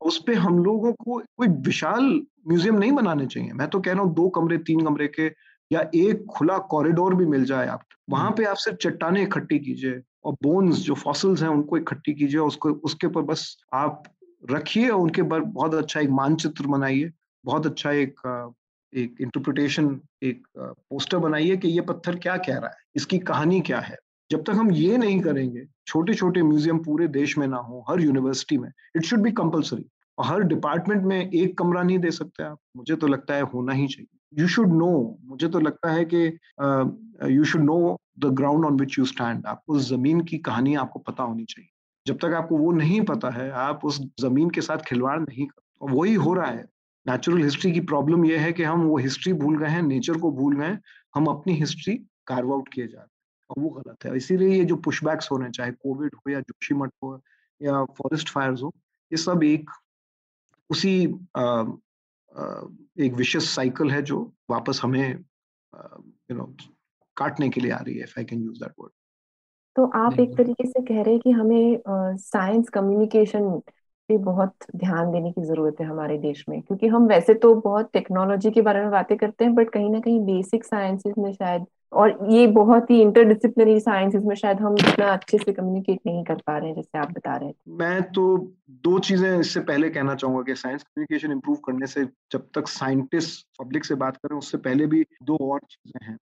उस पे हम लोगों को कोई विशाल म्यूज़ियम नहीं बनाने चाहिए। मैं तो कह रहा हूँ दो कमरे तीन कमरे के या एक खुला कॉरिडोर भी मिल जाए आप वहाँ पे आप सिर्फ़ चट्टाने इकट्ठी कीजिए और बोन्स जो फॉसल्स हैं, उनको इकट्ठी कीजिए, उसको, उसके ऊपर बस आप रखिए उनके ऊपर बहुत अच्छा एक मानचित्र बनाइए, बहुत अच्छा एक एक इंटरप्रिटेशन एक पोस्टर बनाइए कि ये पत्थर क्या कह रहा है, इसकी कहानी क्या है। जब तक हम ये नहीं करेंगे छोटे छोटे म्यूज़ियम पूरे देश में ना हो, हर यूनिवर्सिटी में इट शुड बी कंपलसरी और हर डिपार्टमेंट में एक कमरा नहीं दे सकते आप, मुझे तो लगता है होना ही चाहिए। यू शुड नो मुझे तो लगता है कि you should know the ground on which you stand आपको उस ज़मीन की कहानी आपको पता होनी चाहिए। जब तक आपको वो नहीं पता है आप उस ज़मीन के साथ खिलवाड़ नहीं कर वही हो रहा है। नेचुरल हिस्ट्री की प्रॉब्लम यह है कि हम वो हिस्ट्री भूल गए हैं नेचर को भूल गए हम अपनी हिस्ट्री कार्व आउट किए जा रहे हैं और वो गलत है। इसीलिए ये जो पुशबैक्स हो रहे हैं चाहे कोविड हो या जोशी मठ हो या फॉरेस्ट फायर्स हो ये सब एक उसी आ, आ, एक विशेष साइकिल है जो वापस हमें यू नो काटने के लिए आ रही है if I can use that word तो आप एक तरीके से कह रहे हैं कि हमें साइंस कम्युनिकेशन पे बहुत ध्यान देने की ज़रूरत है हमारे देश में क्योंकि हम वैसे तो बहुत टेक्नोलॉजी के बारे में बातें करते हैं बट कहीं ना कहीं बेसिक साइंसेस में शायद और ये बहुत ही इंटरडिसिप्लिनरी साइंसेस में शायद हम इतना अच्छे से कम्युनिकेट नहीं कर पा रहे हैं जैसे आप बता रहे थे मैं तो दो चीज़ें इससे पहले कहना चाहूँगा कि साइंस कम्युनिकेशन इंप्रूव करने से जब तक साइंटिस्ट पब्लिक से बात करें उससे पहले भी दो और चीज़ें हैं।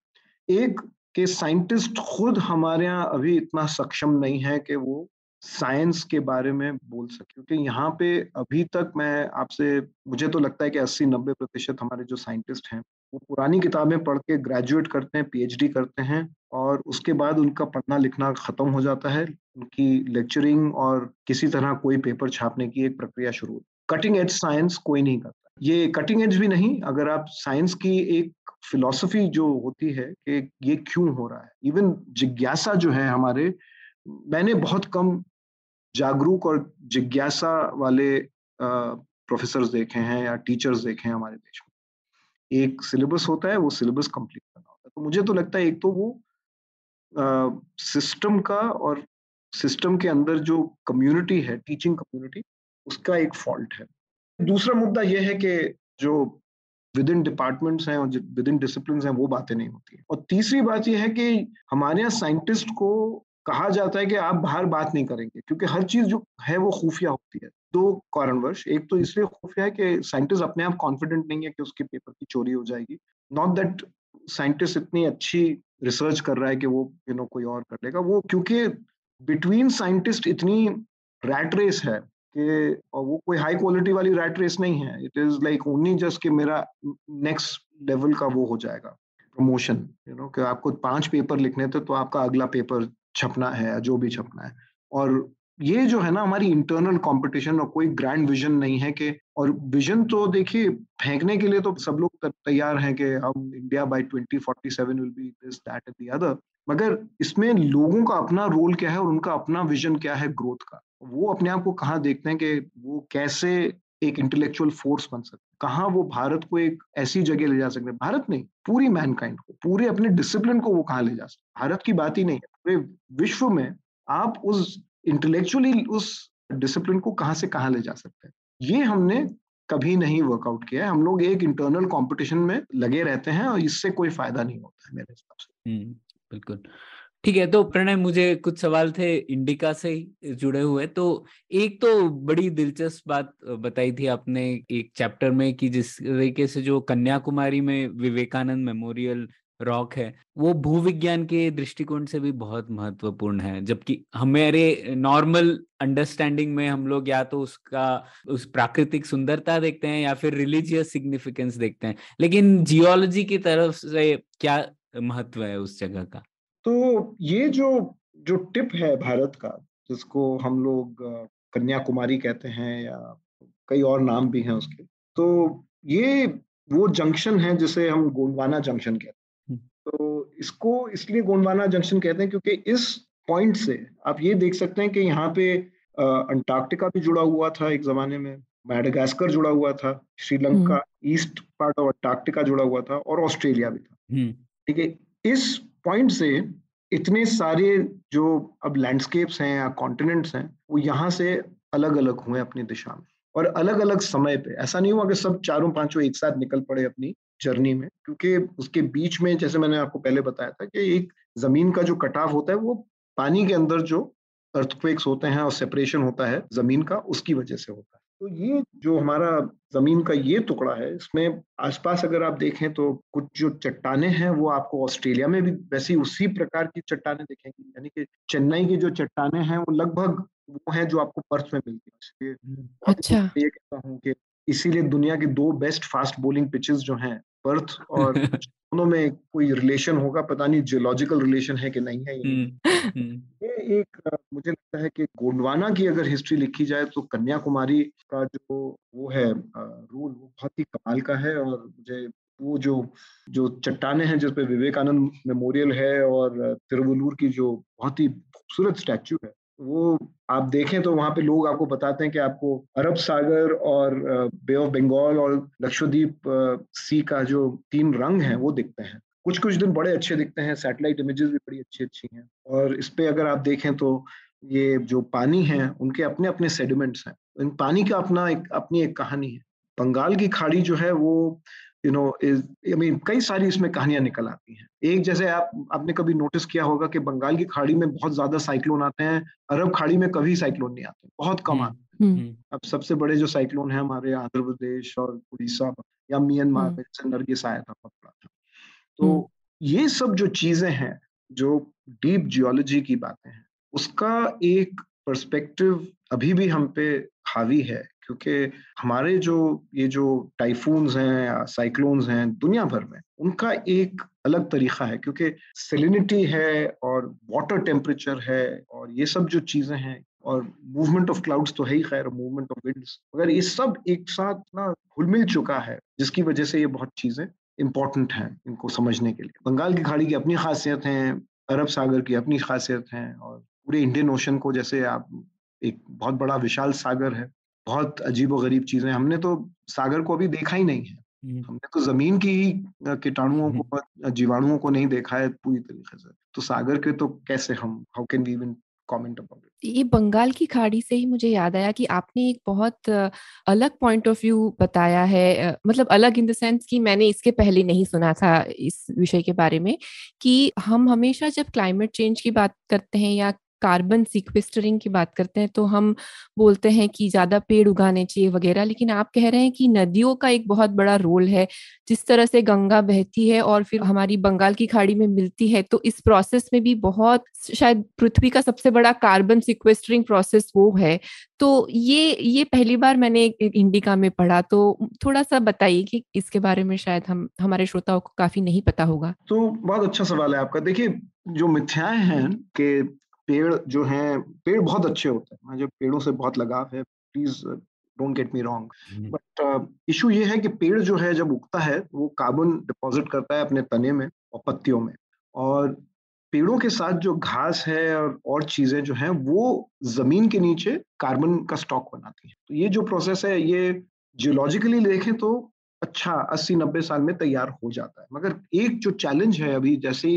एक कि साइंटिस्ट खुद हमारे यहाँ अभी इतना सक्षम नहीं है कि वो साइंस के बारे में बोल सके। क्योंकि यहाँ पे अभी तक मैं आपसे, मुझे तो लगता है कि 80-90 प्रतिशत हमारे जो साइंटिस्ट हैं, वो पुरानी किताबें पढ़ के ग्रेजुएट करते हैं, पीएचडी करते हैं और उसके बाद उनका पढ़ना लिखना खत्म हो जाता है। उनकी लेक्चरिंग और किसी तरह कोई पेपर छापने की एक प्रक्रिया शुरू कटिंग एज साइंस कोई नहीं करता। ये कटिंग एज भी नहीं, अगर आप साइंस की एक फिलॉसफी जो होती है कि ये क्यों हो रहा है? इवन जिज्ञासा जो है हमारे, मैंने बहुत कम जागरूक और जिज्ञासा वाले प्रोफेसर देखे हैं या टीचर्स देखे हैं हमारे देश में। एक सिलेबस होता है, वो सिलेबस कंप्लीट करना होता है। तो मुझे तो लगता है एक तो वो सिस्टम का और सिस्टम के अंदर जो कम्युनिटी है टीचिंग कम्युनिटी उसका एक फॉल्ट है। दूसरा मुद्दा यह है कि जो विद इन डिपार्टमेंट्स हैं और विद इन डिसिप्लिन हैं, वो बातें नहीं होती है। और तीसरी बात यह है कि हमारे यहाँ साइंटिस्ट को कहा जाता है कि आप बाहर बात नहीं करेंगे, क्योंकि हर चीज़ जो है, वो खुफिया होती है। दो कारणवश, एक तो इसलिए खुफिया है कि साइंटिस्ट अपने आप कॉन्फिडेंट नहीं है कि उसके पेपर की चोरी हो जाएगी। नॉट दैट साइंटिस्ट इतनी अच्छी रिसर्च कर रहा है कि वो यू नो कोई और कर लेगा। वो, क्योंकि बिटवीन साइंटिस्ट इतनी रैट रेस है कि वो कोई हाई क्वालिटी वाली रैट रेस नहीं है। It is like only just कि मेरा नेक्स्ट लेवल का वो हो जाएगा। प्रमोशन यू नो कि आपको पाँच पेपर लिखने थे तो आपका अगला पेपर छपना है, जो भी छपना है। और ये जो है ना, हमारी इंटरनल कंपटीशन और कोई ग्रैंड विजन नहीं है कि, और विजन तो देखिए, फेंकने के लिए तो सब लोग तैयार हैं कि हम India by 2047 will be this that and the other मगर इसमें लोगों का अपना रोल क्या है और उनका अपना विजन क्या है ग्रोथ का? वो अपने आप को कहाँ देखते हैं कि वो कैसे एक इंटेलेक्चुअल फोर्स बन सकते कहाँ वो भारत को एक ऐसी जगह ले जा सकते हैं? भारत नहीं पूरी मैनकाइंड को पूरे अपने डिसिप्लिन को वो कहाँ ले जा सकते भारत की बात ही नहीं है। पूरे विश्व में आप उस इंटेलेक्चुअली उस डिसिप्लिन को कहाँ से कहाँ ले जा सकते हैं? ये हमने कभी नहीं वर्कआउट किया है। हम लोग एक इंटरनल कंपटीशन में लगे रहते हैं और इससे कोई फ़ायदा नहीं होता है मेरे हिसाब से। हम्म, बिल्कुल। ठीक है तो प्रणय मुझे कुछ सवाल थे इंडिका से जुड़े हुए तो एक तो बड़ी दिलचस्प बात बताई थी आपने एक चैप्टर में कि जिस तरीके से जो कन्याकुमारी में विवेकानंद मेमोरियल रॉक है, वो भूविज्ञान के दृष्टिकोण से भी बहुत महत्वपूर्ण है, जबकि हमारे नॉर्मल अंडरस्टैंडिंग में हम लोग या तो उसका, उस प्राकृतिक सुंदरता देखते हैं या फिर रिलीजियस सिग्निफिकेंस देखते हैं, लेकिन जियोलॉजी की तरफ़ से क्या महत्व है उस जगह का? तो ये जो जो टिप है भारत का जिसको हम लोग कन्याकुमारी कहते हैं या कई और नाम भी हैं उसके तो ये वो जंक्शन है जिसे हम गोंडवाना जंक्शन कहते हैं। तो इसको इसलिए गोंडवाना जंक्शन कहते हैं क्योंकि इस पॉइंट से आप ये देख सकते हैं कि यहाँ पे अंटार्कटिका भी जुड़ा हुआ था एक जमाने में मैडागास्कर जुड़ा हुआ था Sri Lanka east part of Antarctica जुड़ा हुआ था और ऑस्ट्रेलिया भी था। ठीक है इस पॉइंट से इतने सारे जो अब लैंडस्केप्स हैं या कॉन्टिनेंट्स हैं, वो यहाँ से अलग अलग हुए अपनी दिशा में। और अलग अलग समय पे, ऐसा नहीं हुआ कि सब चारों पाँचों एक साथ निकल पड़े अपनी जर्नी में, क्योंकि उसके बीच में, जैसे मैंने आपको पहले बताया था कि एक ज़मीन का जो कटाव होता है, वो पानी के अंदर जो अर्थक्वेक्स होते हैं और सेपरेशन होता है ज़मीन का, उसकी वजह से होता है। तो ये जो हमारा ज़मीन का ये टुकड़ा है इसमें आसपास अगर आप देखें तो कुछ जो चट्टाने हैं वो आपको ऑस्ट्रेलिया में भी वैसी उसी प्रकार की चट्टाने दिखेंगी। यानी कि चेन्नई की जो चट्टाने हैं वो लगभग वो है जो आपको पर्थ में मिलती है। इसलिए अच्छा। ये कहता हूँ कि इसीलिए दुनिया के दो बेस्ट फास्ट बोलिंग पिचेस जो हैं पर्थ और दोनों में कोई रिलेशन होगा पता नहीं जियोलॉजिकल रिलेशन है कि नहीं है ये हम्म, हम्म। ये एक मुझे लगता है कि गोंडवाना की अगर हिस्ट्री लिखी जाए तो कन्याकुमारी का जो वो है रूल वो बहुत ही कमाल का है और मुझे वो जो जो चट्टाने हैं जिसपे विवेकानंद मेमोरियल है और तिरुवलूर की जो बहुत ही खूबसूरत स्टैचू है वो आप देखें तो वहाँ पे लोग आपको बताते हैं कि आपको अरब सागर और बे ऑफ़ बंगाल और लक्षद्वीप सी का जो तीन रंग हैं, वो दिखते हैं। कुछ कुछ दिन बड़े अच्छे दिखते हैं, सैटेलाइट इमेजेस भी बड़ी अच्छी अच्छी हैं। और इस पे अगर आप देखें तो ये जो पानी है, उनके अपने अपने सेडिमेंट्स हैं। इन पानी का अपना एक, अपनी एक कहानी है। बंगाल की खाड़ी जो है वो you know is I mean कई सारी इसमें कहानियाँ निकल आती हैं। एक जैसे आप आपने कभी नोटिस किया होगा कि बंगाल की खाड़ी में बहुत ज़्यादा साइक्लोन आते हैं अरब खाड़ी में कभी साइक्लोन नहीं आते बहुत कम आते हैं। हम्म, हम्म। अब सबसे बड़े जो साइक्लोन है हमारे आंध्र प्रदेश और उड़ीसा या म्यांमार में जैसे नरगिस आया था बड़ा था। तो ये सब जो चीज़ें हैं जो डीप जियोलॉजी की बातें हैं उसका एक पर्सपेक्टिव अभी भी हम पे हावी है क्योंकि हमारे जो, ये जो टाइफून्स हैं या साइक्लोन्स हैं दुनिया भर में, उनका एक अलग तरीका है, क्योंकि सेलिनिटी है और वाटर टेम्परेचर है और ये सब जो चीज़ें हैं और मूवमेंट ऑफ़ क्लाउड्स तो है ही खैर मूवमेंट ऑफ़ विंड्स मगर ये सब एक साथ ना घुल मिल चुका है, जिसकी वजह से ये बहुत चीज़ें इंपॉर्टेंट हैं इनको समझने के लिए। बंगाल की खाड़ी की अपनी खासियत हैं, अरब सागर की अपनी खासियत हैं और पूरे इंडियन ओशन को जैसे आप, एक बहुत बड़ा विशाल सागर है बहुत अजीब व गरीब चीज़ें हमने तो सागर को अभी देखा ही नहीं है। हम्म। हमने तो ज़मीन की ही कीटाणुओं को हम्म। जीवाणुओं को नहीं देखा है पूरी तरीके से। तो सागर के तो कैसे हम how can we even comment about it ये बंगाल की खाड़ी से ही मुझे याद आया कि आपने एक बहुत अलग पॉइंट ऑफ़ व्यू बताया है। मतलब अलग इन द सेंस कि मैंने इसके पहले नहीं सुना था इस विषय के बारे में कि हम हमेशा जब क्लाइमेट चेंज की बात करते हैं या कार्बन सिक्वेस्टरिंग की बात करते हैं तो हम बोलते हैं कि ज़्यादा पेड़ उगाने चाहिए वगैरह, लेकिन आप कह रहे हैं कि नदियों का एक बहुत बड़ा रोल है, जिस तरह से गंगा बहती है और फिर हमारी बंगाल की खाड़ी में मिलती है तो इस प्रोसेस में भी बहुत शायद पृथ्वी का सबसे बड़ा कार्बन सिक्वेस्टरिंग प्रोसेस वो है। तो ये ये पहली बार मैंने इंडिका में पढ़ा तो थोड़ा सा बताइए कि इसके बारे में शायद हम, हमारे श्रोताओं को काफ़ी नहीं पता होगा। तो बहुत अच्छा सवाल है आपका। देखिए, जो मिथ्याएँ हैं कि पेड़ जो हैं पेड़ बहुत अच्छे होते हैं। मुझे पेड़ों से बहुत लगाव है please don't get me wrong but issue ये है कि पेड़ जो है जब उगता है वो कार्बन डिपॉजिट करता है अपने तने में और पत्तियों में। और पेड़ों के साथ जो घास है और और चीज़ें जो हैं वो ज़मीन के नीचे कार्बन का स्टॉक बनाती है। तो ये जो प्रोसेस है ये जियोलॉजिकली देखें तो अच्छा अस्सी नब्बे साल में तैयार हो जाता है। मगर एक जो चैलेंज है अभी जैसे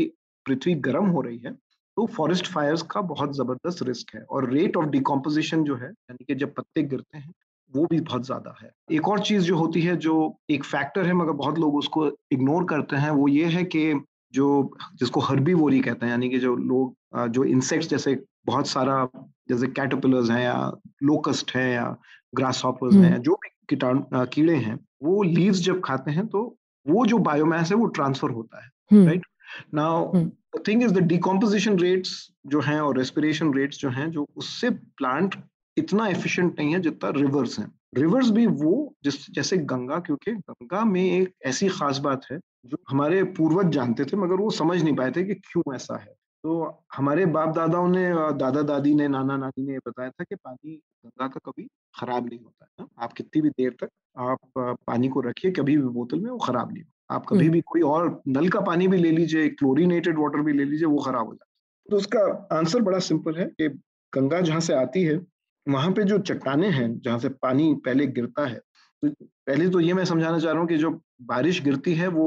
पृथ्वी गर्म हो रही है तो फॉरेस्ट फायर्स का बहुत ज़बरदस्त रिस्क है और रेट ऑफ़ डिकम्पोजिशन जो है यानी कि जब पत्ते गिरते हैं वो भी बहुत ज़्यादा है। एक और चीज़ जो होती है जो एक फैक्टर है मगर बहुत लोग उसको इग्नोर करते हैं वो ये है कि जो जिसको हर्बीवोरी कहते हैं यानी कि जो लोग जो इंसेक्ट्स जैसे बहुत सारा जैसे कैटरपिलर्स हैं या लोकस्ट हैं या ग्रास हॉपर्स हैं जो भी कीटाणु कीड़े हैं वो लीव्स जब खाते हैं तो वो जो बायोमास है वो ट्रांसफ़र होता है right now thing is the decomposition rates जो हैं और रेस्पिरेशन रेट्स जो हैं, जो उससे प्लांट इतना एफिशिएंट नहीं है जितना रिवर्स हैं। रिवर्स भी वो जिस, जैसे गंगा, क्योंकि गंगा में एक ऐसी खास बात है जो हमारे पूर्वज जानते थे, मगर वो समझ नहीं पाए थे कि क्यों ऐसा है। तो हमारे बाप दादाओं ने दादा दादी ने नाना नानी ने बताया था कि पानी गंगा का कभी खराब नहीं होता है ना। आप कितनी भी देर तक आप, पानी को रखिए, कभी भी बोतल में वो खराब नहीं होता। आप कभी हम्म। भी कोई और नल का पानी भी ले लीजिए क्लोरिनेटेड वाटर भी ले लीजिए वो खराब हो जाता है तो उसका आंसर बड़ा सिंपल है कि गंगा जहाँ से आती है वहाँ पे जो चट्टाने हैं जहाँ से पानी पहले गिरता है तो पहले तो ये मैं समझाना चाह रहा हूँ कि जो बारिश गिरती है वो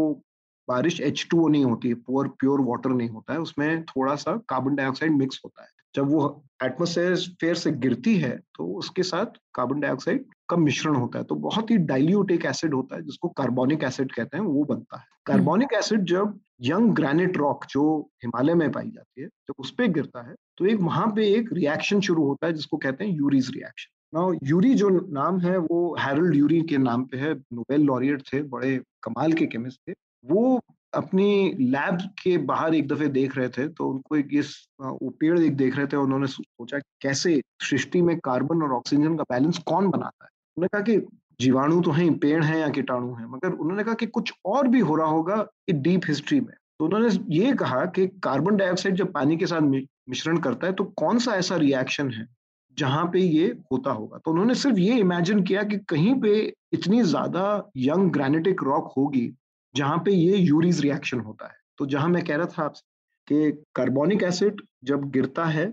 बारिश एच नहीं होती है प्योर प्योर वाटर नहीं होता है उसमें थोड़ा सा कार्बन डाइऑक्साइड मिक्स होता है जब वो एटमोसफेयर फेयर से गिरती है तो उसके साथ कार्बन डाइऑक्साइड का मिश्रण होता है। तो बहुत ही डाइल्यूट एक एसिड होता है जिसको कार्बोनिक एसिड कहते हैं वो बनता है। कार्बोनिक एसिड जब यंग ग्रेनिट रॉक जो हिमालय में पाई जाती है जब उस पर गिरता है तो एक वहाँ पे एक रिएक्शन शुरू होता है जिसको कहते हैं यूरीज रिएक्शन नाउ यूरी जो नाम है वो हैरल्ड यूरी के नाम पे है नोबेल लॉरियट थे बड़े कमाल के केमिस्ट थे। वो अपनी लैब के बाहर एक दफे देख रहे थे तो उनको एक इस वो पेड़ एक देख रहे थे, उन्होंने सोचा कैसे सृष्टि में कार्बन और ऑक्सीजन का बैलेंस कौन बनाता है? उन्होंने कहा कि जीवाणु तो हैं, पेड़ हैं या कीटाणु हैं, मगर उन्होंने कहा कि कुछ और भी हो रहा होगा डीप हिस्ट्री में। तो उन्होंने ये कहा कि कार्बन डाइऑक्साइड जब पानी के साथ मिश्रण करता है तो कौन सा ऐसा रिएक्शन है जहाँ पे ये होता होगा? तो उन्होंने सिर्फ़ ये इमेजिन किया कि कहीं पे इतनी ज़्यादा यंग ग्रेनेटिक रॉक होगी जहाँ पे ये यूरीज रिएक्शन होता है। तो जहाँ मैं कह रहा था आपसे कि कार्बोनिक एसिड जब गिरता है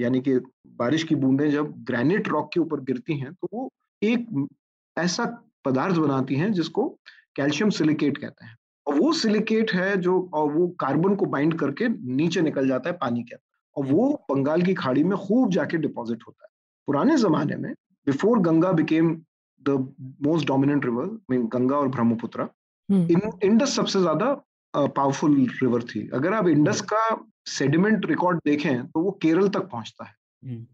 यानी कि बारिश की बूंदें जब ग्रेनेट रॉक के ऊपर गिरती हैं तो वो एक ऐसा पदार्थ बनाती हैं जिसको कैल्शियम सिलिकेट कहते हैं। और वो सिलिकेट है जो, और वो कार्बन को बाइंड करके नीचे निकल जाता है पानी के अंदर। और वो बंगाल की खाड़ी में खूब जाके डिपॉजिट होता है। पुराने जमाने में, before Ganga became the most dominant river, mean Ganga और ब्रह्मपुत्र इंडस हम्म। सबसे ज़्यादा पावरफुल रिवर थी अगर आप इंडस हम्म। का सेडिमेंट रिकॉर्ड देखें तो वो केरल तक पहुँचता है हम्म।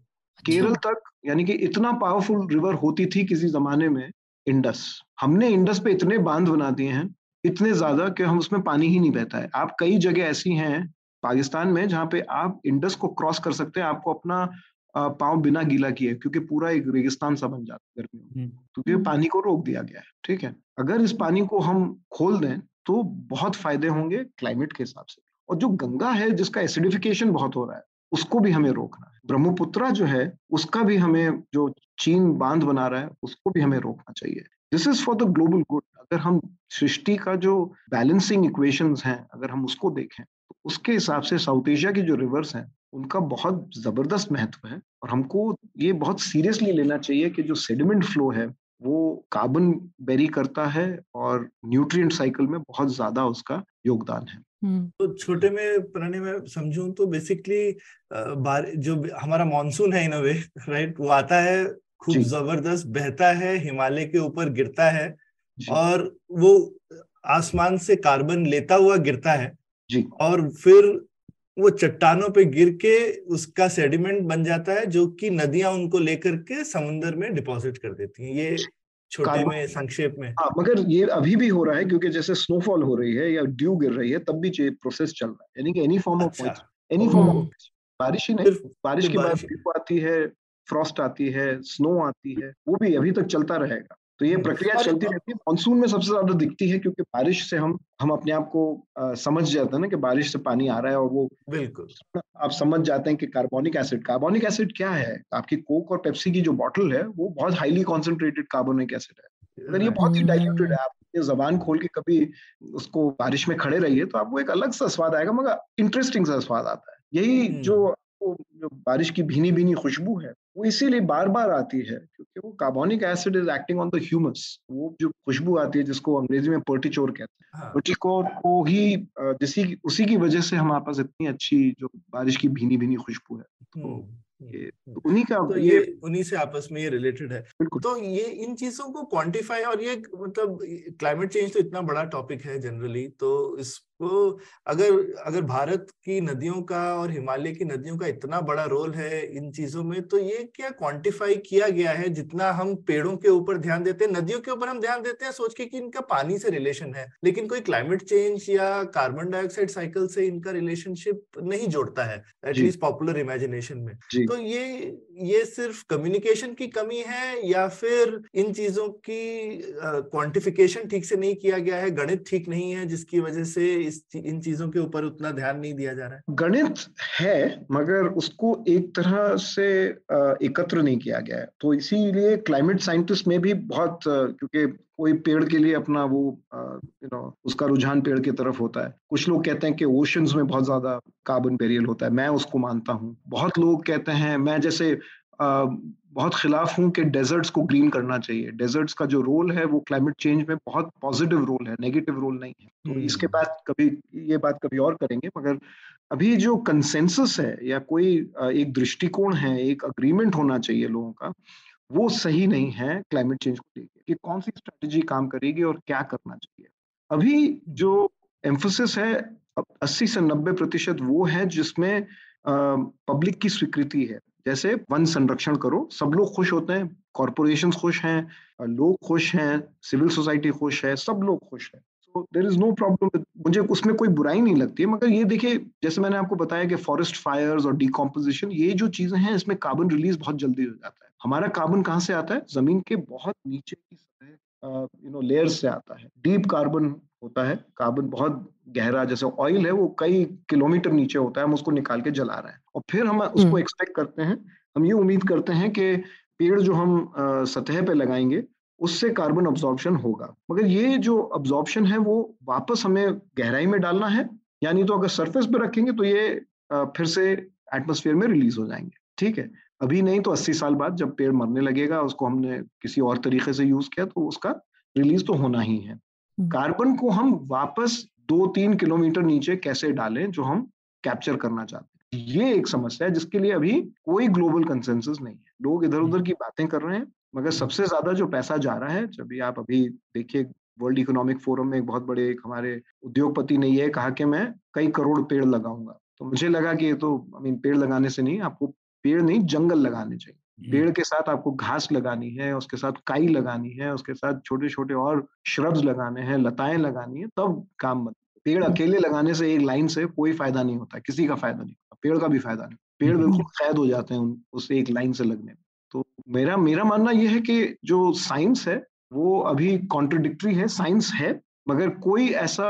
केरल अच्छा। तक यानी कि इतना पावरफुल रिवर होती थी किसी जमाने में इंडस हमने इंडस पे इतने बाँध बना दिए हैं इतने ज़्यादा कि हम उसमें पानी ही नहीं बहता है आप कई जगह ऐसी हैं पाकिस्तान में जहाँ पे आप इंडस को क्रॉस कर सकते हैं आपको अपना पाँव बिना गीला किए क्योंकि पूरा एक रेगिस्तान सा बन जाता है गर्मियों में। क्योंकि पानी को रोक दिया गया है ठीक है? अगर इस पानी को हम खोल दें तो बहुत फ़ायदे होंगे क्लाइमेट के हिसाब से। और जो गंगा है जिसका एसिडिफिकेशन बहुत हो रहा है उसको भी हमें रोकना है। ब्रह्मपुत्रा जो है उसका भी हमें जो चीन बाँध बना रहा है उसको भी हमें रोकना चाहिए। This is for the global good अगर हम सृष्टि का जो बैलेंसिंग इक्वेशन हैं अगर हम उसको देखें तो उसके हिसाब से साउथ एशिया की जो रिवर्स हैं उनका बहुत ज़बरदस्त महत्व है और हमको ये बहुत सीरियसली लेना चाहिए कि जो सेडिमेंट फ्लो है वो कार्बन बेरी करता है और न्यूट्रिएंट साइकिल में बहुत ज़्यादा उसका योगदान है। हम्म। तो छोटे में प्रणय में समझूं तो बेसिकली जो हमारा मानसून है इन वे राइट वो आता है खूब ज़बरदस्त बहता है हिमालय के ऊपर गिरता है और वो आसमान से कार्बन लेता हुआ गिरता है जी। और फिर वो चट्टानों पे गिर के उसका सेडिमेंट बन जाता है जो कि नदियाँ उनको लेकर के समुन्द्र में डिपॉजिट कर देती हैं ये छोटे में संक्षेप में। हाँ मगर ये अभी भी हो रहा है क्योंकि जैसे स्नोफॉल हो रही है या ड्यू गिर रही है तब भी ये प्रोसेस चल रहा है। यानी कि any form of any form of बारिश ही नहीं बारिश के बाद आती है फ्रॉस्ट आती है स्नो आती है वो भी अभी तक चलता रहेगा। तो ये प्रक्रिया चलती रहती है। मानसून में सबसे ज़्यादा दिखती है क्योंकि बारिश से हम हम अपने आप को आ, समझ जाते हैं ना कि बारिश से पानी आ रहा है और वो बिल्कुल। आप समझ जाते हैं कि कार्बोनिक एसिड कार्बोनिक एसिड क्या है? आपकी कोक और पेप्सी की जो बॉटल है वो बहुत हाईली कॉन्सेंट्रेटेड कार्बोनिक एसिड है। अगर ये बहुत ही डाइल्यूटेड है आप ये जबान खोल के कभी उसको बारिश में खड़े रहिए तो आपको एक अलग सा स्वाद आएगा मगर इंटरेस्टिंग सा स्वाद आता है। यही हम्म। जो जो बारिश की भीनी भीनी खुशबू है वो इसीलिए बार बार आती है क्योंकि वो carbonic acid is acting on the humus वो जो खुशबू आती है जिसको अंग्रेज़ी में पर्टिचोर कहते हैं पर्टिकोर हाँ। को ही जिसी उसी की वजह से हमारे पास इतनी अच्छी जो बारिश की भीनी भीनी खुशबू है तो हम्म। ये हम्म। तो उन्हीं का तो ये उन्हीं से आपस में ये रिलेटेड है तो ये इन चीज़ों को क्वांटिफाई और ये मतलब क्लाइमेट चेंज तो इतना बड़ा टॉपिक है जनरली तो इसको अगर अगर भारत की नदियों का और हिमालय की नदियों का इतना बड़ा रोल है इन चीज़ों में तो ये क्या क्वांटिफाई किया गया है जितना हम पेड़ों के ऊपर ध्यान देते हैं? नदियों के ऊपर हम ध्यान देते हैं सोच के कि इनका पानी से रिलेशन है लेकिन कोई क्लाइमेट चेंज या कार्बन डाइऑक्साइड साइकिल से इनका रिलेशनशिप नहीं जोड़ता है एटलीस्ट पॉपुलर इमेजिनेशन में। तो ये ये सिर्फ़ कम्युनिकेशन की कमी है या फिर इन चीज़ों की क्वांटिफिकेशन ठीक से नहीं किया गया है गणित ठीक नहीं है जिसकी वजह से इस इन चीज़ों के ऊपर उतना ध्यान नहीं दिया जा रहा है। गणित है, मगर उसको एक तरह से एकत्र नहीं किया गया है। तो इसीलिए क्लाइमेट साइंटिस्ट में भी बहुत क्योंकि कोई पेड़ के लिए अपना वो यू नो उसका रुझान पेड़ की तरफ़ होता है। कुछ लोग कहते हैं कि ओशंस में बहुत ज़्यादा कार्बन बेरियल होता है। मैं उसको मानता हूँ। बहुत लोग कहते हैं, मैं जैसे बहुत खिलाफ हूँ कि डेजर्ट्स को ग्रीन करना चाहिए। डेजर्ट्स का जो रोल है वो क्लाइमेट चेंज में बहुत पॉजिटिव रोल है नेगेटिव रोल नहीं है। तो hmm. इसके बाद कभी ये बात कभी और करेंगे मगर अभी जो कंसेंसस है या कोई एक दृष्टिकोण है एक अग्रीमेंट होना चाहिए लोगों का वो सही नहीं है क्लाइमेट चेंज को लेकर कि कौन सी स्ट्रेटेजी काम करेगी और क्या करना चाहिए। अभी जो एम्फोसिस है 80 से 90 प्रतिशत वो है जिसमें पब्लिक की स्वीकृति है। जैसे वन संरक्षण करो, सब लोग खुश होते हैं कॉरपोरेशन खुश हैं लोग खुश हैं सिविल सोसाइटी खुश है, सब लोग खुश हैं। तो देर इज़ नो प्रॉब्लम मुझे उसमें कोई बुराई नहीं लगती है, मगर ये देखिए, जैसे मैंने आपको बताया कि फॉरेस्ट फायर्स और डिकम्पोजिशन ये जो चीज़ें हैं, इसमें कार्बन रिलीज़ बहुत जल्दी हो जाता है। हमारा कार्बन कहाँ से आता है? ज़मीन के बहुत नीचे की सतह यू नो लेयर्स से आता है। डीप कार्बन होता है कार्बन बहुत गहरा जैसे ऑयल है वो कई किलोमीटर नीचे होता है हम उसको निकाल के जला रहे हैं और फिर हम उसको एक्सपेक्ट हम्म। करते हैं हम ये उम्मीद करते हैं कि पेड़ जो हम सतह पे लगाएँगे उससे कार्बन अब्जॉर्प्शन होगा मगर ये जो अब्जॉर्प्शन है वो वापस हमें गहराई में डालना है यानी तो अगर सरफेस पे रखेंगे तो ये फिर से एटमोस्फेयर में रिलीज़ हो जाएँगे ठीक है अभी नहीं तो 80 साल बाद जब पेड़ मरने लगेगा उसको हमने किसी और तरीके से यूज़ किया तो उसका रिलीज़ तो होना ही है हम्म। कार्बन को हम वापस दो तीन किलोमीटर नीचे कैसे डालें, जो हम कैप्चर करना चाहते हैं। ये एक समस्या है, जिसके लिए अभी कोई ग्लोबल कंसेंसस नहीं है। लोग इधर उधर की बातें कर रहे हैं, मगर सबसे ज़्यादा जो पैसा जा रहा है, जब भी आप अभी देखिए, वर्ल्ड इकोनॉमिक फोरम में एक बहुत बड़े एक हमारे उद्योगपति ने यह कहा कि मैं कई करोड़ पेड़ लगाऊँगा। तो मुझे लगा कि ये तो आई मीन पेड़ लगाने से नहीं, आपको पेड़ नहीं, जंगल लगाने चाहिए। पेड़ के साथ आपको घास लगानी है उसके साथ काई लगानी है उसके साथ छोटे छोटे और श्रब्स लगाने हैं लताएँ लगानी है तब काम बन पेड़। अकेले लगाने से एक लाइन से कोई फ़ायदा नहीं होता किसी का फ़ायदा नहीं होता पेड़ का भी फ़ायदा नहीं पेड़। बिल्कुल कैद हो जाते हैं उस एक लाइन से लगने में तो मेरा मेरा मानना यह है कि जो साइंस है वो अभी कॉन्ट्रोडिक्टरी है साइंस है मगर कोई ऐसा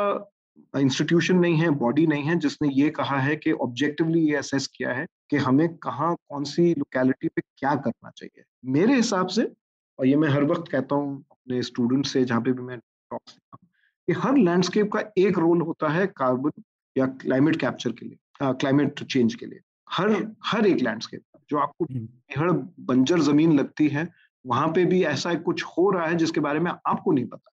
इंस्टीट्यूशन नहीं है बॉडी नहीं है जिसने ये कहा है कि ऑब्जेक्टिवली ये असेस किया है कि हमें कहाँ कौन सी लोकेलिटी पे क्या करना चाहिए। मेरे हिसाब से और ये मैं हर वक्त कहता हूँ अपने स्टूडेंट से जहाँ पे भी मैं टॉक हूँ कि हर लैंडस्केप का एक रोल होता है कार्बन या क्लाइमेट कैप्चर के लिए क्लाइमेट चेंज के लिए। हर हर एक लैंडस्केप जो आपको बेहद बंजर ज़मीन लगती है वहाँ पे भी ऐसा कुछ हो रहा है जिसके बारे में आपको नहीं पता।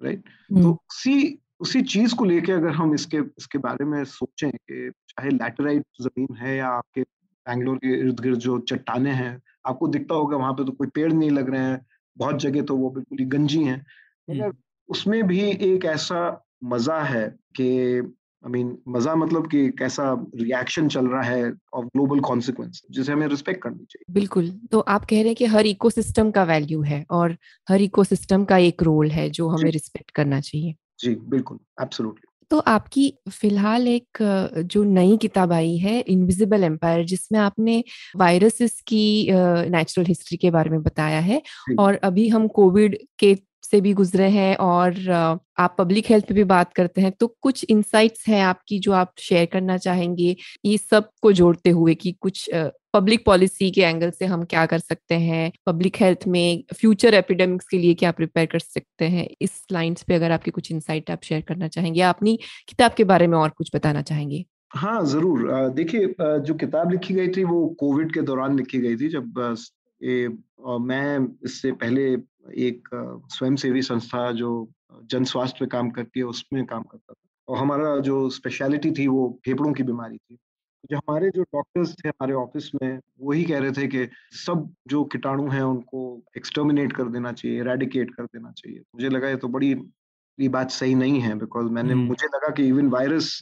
राइट तो उसी उसी चीज़ को लेके अगर हम इसके इसके बारे में सोचें कि चाहे लैटराइट ज़मीन है या आपके बैंगलोर के इर्द गिर्द जो चट्टाने हैं आपको दिखता होगा वहाँ पे तो कोई पेड़ नहीं लग रहे हैं बहुत जगह तो वो बिल्कुल ही गंजी हैं। मगर उसमें भी एक ऐसा मज़ा है कि आई मीन मज़ा मतलब कि कैसा रिएक्शन चल रहा है ऑफ़ ग्लोबल कॉन्सिक्वेंस जिसे हमें रिस्पेक्ट करनी चाहिए। बिल्कुल। तो आप कह रहे हैं कि हर इकोसिस्टम का वैल्यू है और हर इकोसिस्टम का एक रोल है जो हमें रिस्पेक्ट करना चाहिए। जी बिल्कुल एब्सोल्युटली तो आपकी फ़िलहाल एक जो नई किताब आई है इनविजिबल एम्पायर जिसमें आपने वायरसेस की नेचुरल हिस्ट्री के बारे में बताया है और अभी हम कोविड के से भी गुजरे हैं और आप पब्लिक हेल्थ पे भी बात करते हैं तो कुछ इंसाइट्स हैं आपकी जो आप शेयर करना चाहेंगे ये सबको जोड़ते हुए कि कुछ पब्लिक पॉलिसी के एंगल से हम क्या कर सकते हैं? पब्लिक हेल्थ में फ्यूचर एपिडेमिक्स के लिए क्या प्रिपेयर कर सकते हैं? इस लाइंस पे अगर आपकी कुछ इंसाइट आप शेयर करना चाहेंगे या अपनी किताब के बारे में और कुछ बताना चाहेंगे? हाँ ज़रूर। देखिए जो किताब लिखी गई थी वो कोविड के दौरान लिखी गई थी जब ए, मैं इससे पहले एक स्वयंसेवी संस्था जो जन स्वास्थ्य पे काम करती है उसमें काम करता था। और हमारा जो स्पेशलिटी थी वो फेफड़ों की बीमारी थी। जो हमारे जो डॉक्टर्स थे हमारे ऑफ़िस में वही कह रहे थे कि सब जो कीटाणु हैं उनको एक्सटर्मिनेट कर देना चाहिए रेडिकेट कर देना चाहिए। मुझे लगा ये तो बड़ी ये बात सही नहीं है बिकॉज़ मैंने मुझे लगा कि इवन वायरस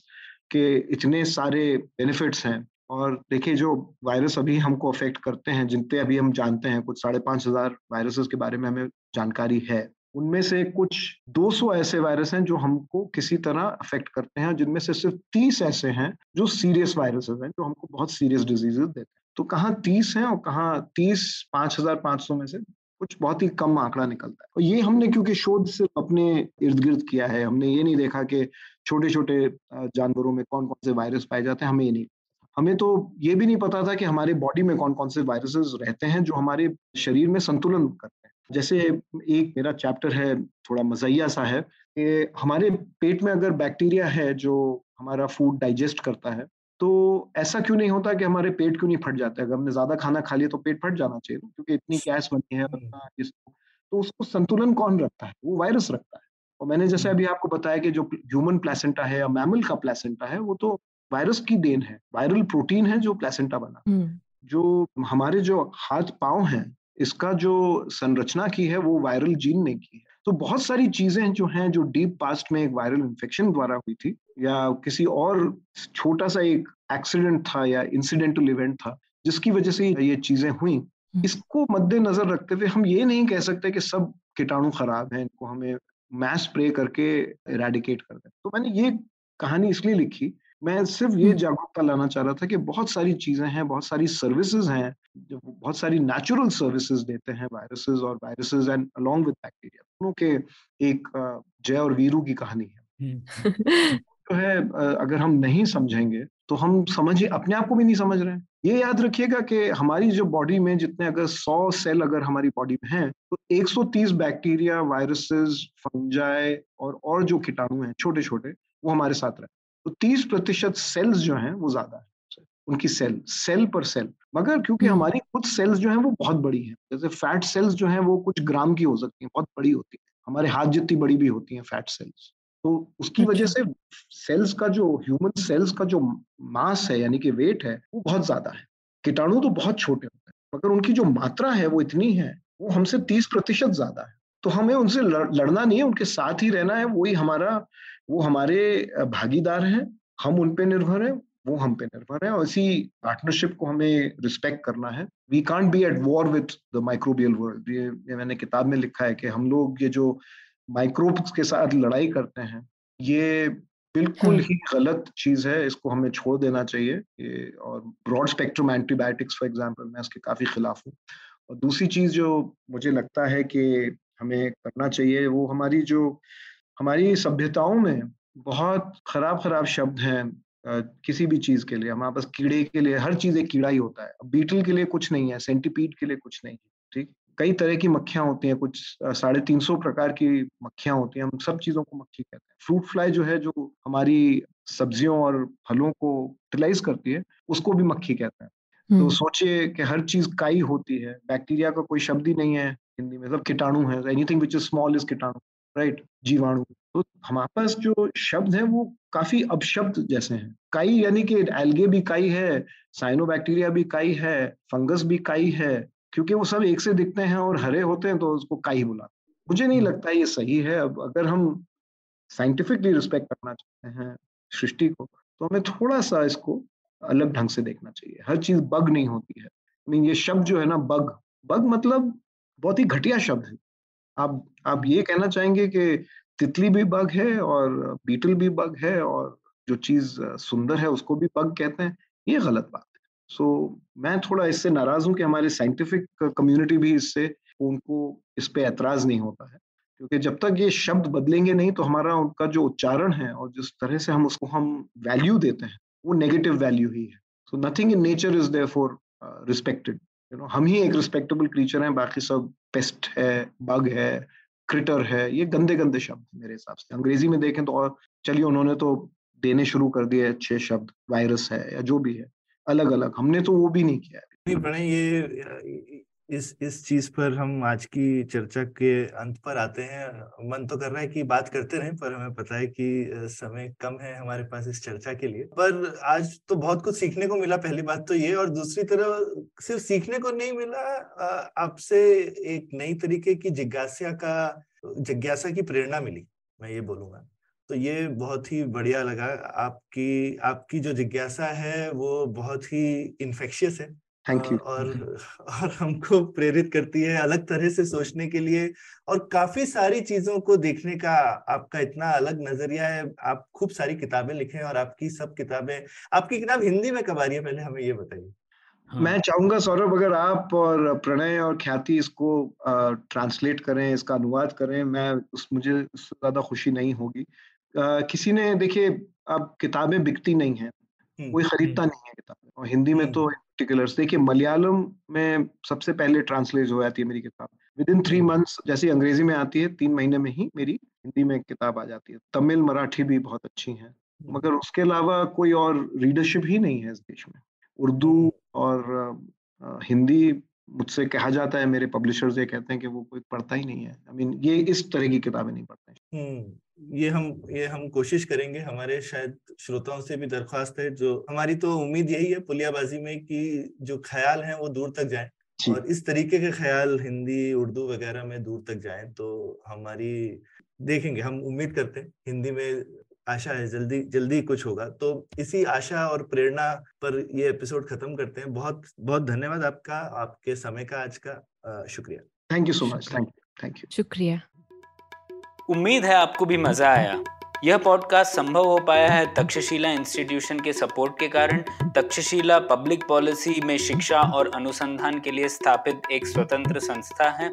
के इतने सारे बेनिफिट्स हैं और देखिए जो वायरस अभी हमको अफेक्ट करते हैं जिनते अभी हम जानते हैं कुछ साढ़े पाँच हज़ार वायरसेस के बारे में हमें जानकारी है। उनमें से कुछ 200 ऐसे वायरस हैं जो हमको किसी तरह अफेक्ट करते हैं, जिनमें से सिर्फ़ 30 ऐसे हैं जो सीरियस वायरसेस हैं, जो हमको बहुत सीरियस डिजीजेस देते हैं। तो कहाँ तीस है और कहाँ तीस, पाँच हज़ार पाँच सौ में से कुछ बहुत ही कम आंकड़ा निकलता है। और ये हमने क्योंकि शोध सिर्फ़ अपने इर्द गिर्द किया है, हमने ये नहीं देखा कि छोटे छोटे जानवरों में कौन कौन से वायरस पाए जाते हैं, हमें ये नहीं हमें तो ये भी नहीं पता था कि हमारे बॉडी में कौन कौन से वायरसेस रहते हैं जो हमारे शरीर में संतुलन करते हैं। जैसे एक मेरा चैप्टर है थोड़ा मजैया सा है कि हमारे पेट में अगर बैक्टीरिया है जो हमारा फ़ूड डाइजेस्ट करता है तो ऐसा क्यों नहीं होता कि हमारे पेट क्यों नहीं फट जाता है? अगर हमने ज़्यादा खाना खा लिया तो पेट फट जाना चाहिए क्योंकि इतनी गैस बनी है तो उसको संतुलन कौन रखता है? वो वायरस रखता है। और मैंने जैसे अभी आपको बताया कि जो ह्यूमन प्लेसेंटा है या मैमल का प्लेसेंटा है वो तो वायरस की देन है वायरल प्रोटीन है जो प्लेसेंटा बना। जो हमारे जो हाथ पाँव हैं इसका जो संरचना की है वो वायरल जीन ने की है। तो बहुत सारी चीज़ें जो हैं जो डीप पास्ट में एक वायरल इन्फेक्शन द्वारा हुई थी या किसी और छोटा सा एक एक्सीडेंट था या इंसिडेंटल इवेंट था जिसकी वजह से ये चीज़ें हुई। हम्म। इसको मद्देनजर रखते हुए हम ये नहीं कह सकते कि सब कीटाणु खराब हैं इनको हमें मैस स्प्रे करके इरेडिकेट कर दें। तो मैंने ये कहानी इसलिए लिखी मैं सिर्फ़ ये हम्म। जागरूकता लाना चाह रहा था कि बहुत सारी चीज़ें हैं बहुत सारी सर्विसेज़ हैं जो बहुत सारी नेचुरल सर्विसेज़ देते हैं वायरसेस और viruses and along with bacteria दोनों के एक जय और वीरू की कहानी है हम्म। जो है अगर हम नहीं समझेंगे तो हम समझिए अपने आप को भी नहीं समझ रहे हैं ये याद रखिएगा कि हमारी जो बॉडी में जितने अगर 100 सेल अगर हमारी बॉडी में हैं तो 130 बैक्टीरिया वायरसेस फंजाई और और जो कीटाणु हैं छोटे छोटे वो हमारे साथ रहते तो 30 प्रतिशत सेल्स जो हैं वो ज़्यादा है। उनकी सेल सेल पर सेल मगर क्योंकि हम्म। हमारी कुछ सेल्स जो हैं वो बहुत बड़ी हैं। जैसे फैट सेल्स जो हैं वो कुछ ग्राम की हो सकती हैं बहुत बड़ी होती है। हमारे हाथ जितनी बड़ी भी होती हैं फैट सेल्स तो उसकी वजह अच्छा। से सेल्स का जो ह्यूमन सेल्स का जो मास है यानी कि वेट है वो बहुत ज़्यादा है। कीटाणु तो बहुत छोटे होते हैं। मगर उनकी जो मात्रा है वो इतनी है वो हमसे तीस प्रतिशत ज़्यादा है। तो हमें उनसे लड़ना नहीं है उनके साथ ही रहना है वही हमारा वो हमारे भागीदार हैं हम उन पे निर्भर हैं वो हम पे निर्भर है और इसी पार्टनरशिप को हमें रिस्पेक्ट करना है। We can't be at war with the microbial world ये, ये मैंने किताब में लिखा है कि हम लोग ये जो माइक्रोब्स के साथ लड़ाई करते हैं ये बिल्कुल हाँ। ही गलत चीज़ है इसको हमें छोड़ देना चाहिए। ये और broad spectrum antibiotics for example मैं इसके काफ़ी खिलाफ हूँ। और दूसरी चीज़ जो मुझे लगता है कि हमें करना चाहिए वो हमारी जो हमारी सभ्यताओं में बहुत खराब खराब शब्द हैं किसी भी चीज़ के लिए। हमारे पास कीड़े के लिए हर चीज़ एक कीड़ा ही होता है। बीटल के लिए कुछ नहीं है सेंटीपीड के लिए कुछ नहीं है ठीक? कई तरह की मक्खियाँ होती हैं कुछ साढ़े तीन सौ प्रकार की मक्खियाँ होती हैं हम सब चीज़ों को मक्खी कहते हैं। फ्रूट फ्लाई जो है जो हमारी सब्जियों और फलों को यूटिलाइज करती है उसको भी मक्खी कहते हैं। तो। सोचिए कि हर चीज़ काई होती है बैक्टीरिया का कोई शब्द ही नहीं है हिंदी में सब कीटाणु है anything which is small is कीटाणु। राइट जीवाणु। तो हमारे पास जो शब्द है वो काफ़ी अपशब्द जैसे हैं। काई यानी कि एल्गे भी काई है साइनोबैक्टीरिया भी काई है फंगस भी काई है क्योंकि वो सब एक से दिखते हैं और हरे होते हैं तो उसको काई बुलाते मुझे नहीं हम्म। लगता ये सही है। अब अगर हम साइंटिफिकली रिस्पेक्ट करना चाहते हैं सृष्टि को तो हमें थोड़ा सा इसको अलग ढंग से देखना चाहिए। हर चीज़ बग नहीं होती है। मीन ये शब्द जो है ना बग। बग मतलब बहुत ही घटिया शब्द है। आप आप ये कहना चाहेंगे कि तितली भी बग है और बीटल भी बग है और जो चीज़ सुंदर है उसको भी बग कहते हैं ये गलत बात है। सो so, मैं थोड़ा इससे नाराज़ हूँ कि हमारी साइंटिफिक कम्युनिटी भी इससे उनको इस पे ऐतराज नहीं होता है। क्योंकि जब तक ये शब्द बदलेंगे नहीं तो हमारा उनका जो उच्चारण है और जिस तरह से हम उसको हम वैल्यू देते हैं वो नेगेटिव वैल्यू ही है। So nothing in nature is there for respected. You know हम ही एक रिस्पेक्टेबल क्रीचर हैं, बाकी सब पेस्ट है बग है क्रिटर है, ये गंदे गंदे शब्द मेरे हिसाब से। अंग्रेज़ी में देखें तो और चलिए उन्होंने तो देने शुरू कर दिए अच्छे शब्द वायरस है या जो भी है अलग अलग हमने तो वो भी नहीं किया नहीं ये इस इस चीज़ पर हम आज की चर्चा के अंत पर आते हैं। मन तो कर रहा है कि बात करते रहें, पर हमें पता है कि समय कम है हमारे पास इस चर्चा के लिए। पर आज तो बहुत कुछ सीखने को मिला, पहली बात तो ये और दूसरी तरफ़ सिर्फ़ सीखने को नहीं मिला आपसे एक नई तरीके की जिज्ञासा का, जिज्ञासा की प्रेरणा मिली, मैं ये बोलूँगा। तो ये बहुत ही बढ़िया लगा आपकी आपकी जो जिज्ञासा है वो बहुत ही इन्फेक्शियस है। थैंक यू और और हमको प्रेरित करती है अलग तरह से सोचने के लिए और काफ़ी सारी चीज़ों को देखने का आपका इतना अलग नज़रिया है। आप खूब सारी किताबें लिखे और आपकी सब किताबें आपकी किताब हिंदी में कब आ रही है? पहले हमें ये बताइए। हाँ। मैं चाहूँगा सौरभ अगर आप और प्रणय और ख्याति इसको ट्रांसलेट करें इसका अनुवाद करें मैं उस मुझे उससे ज़्यादा खुशी नहीं होगी। आ, किसी ने देखिए अब किताबें बिकती नहीं है हम्म, कोई खरीदता हम्म। नहीं है किताबें। और हिंदी में तो पर्टिकुलर्स देखिए मलयालम में सबसे पहले ट्रांसलेट हो जाती है मेरी किताब। विद इन थ्री मंथ्स जैसे अंग्रेज़ी में आती है तीन महीने में ही मेरी हिंदी में किताब आ जाती है। तमिल मराठी भी बहुत अच्छी है। मगर उसके अलावा कोई और रीडरशिप ही नहीं है इस देश में। उर्दू और हिंदी मुझसे कहा जाता है मेरे पब्लिशर्स ये कहते हैं कि वो कोई पढ़ता ही नहीं है। आई I मीन mean, ये इस तरह की किताबें नहीं पढ़ते हम्म ये हम ये हम कोशिश करेंगे। हमारे शायद श्रोताओं से भी दरख्वास्त है जो हमारी तो उम्मीद यही है पुलियाबाजी में कि जो ख्याल हैं वो दूर तक जाए। और इस तरीके के ख्याल हिंदी उर्दू वगैरह में दूर तक जाए तो हमारी देखेंगे हम उम्मीद करते हैं हिंदी में आशा है जल्दी जल्दी कुछ होगा। तो इसी आशा और प्रेरणा पर ये एपिसोड खत्म करते हैं। बहुत बहुत धन्यवाद आपका आपके समय का आज का शुक्रिया। Thank you so much thank you thank you शुक्रिया। उम्मीद है आपको भी मज़ा आया। यह पॉडकास्ट संभव हो पाया है तक्षशिला इंस्टीट्यूशन के सपोर्ट के कारण। तक्षशिला पब्लिक पॉलिसी में शिक्षा और अनुसंधान के लिए स्थापित एक स्वतंत्र संस्था है।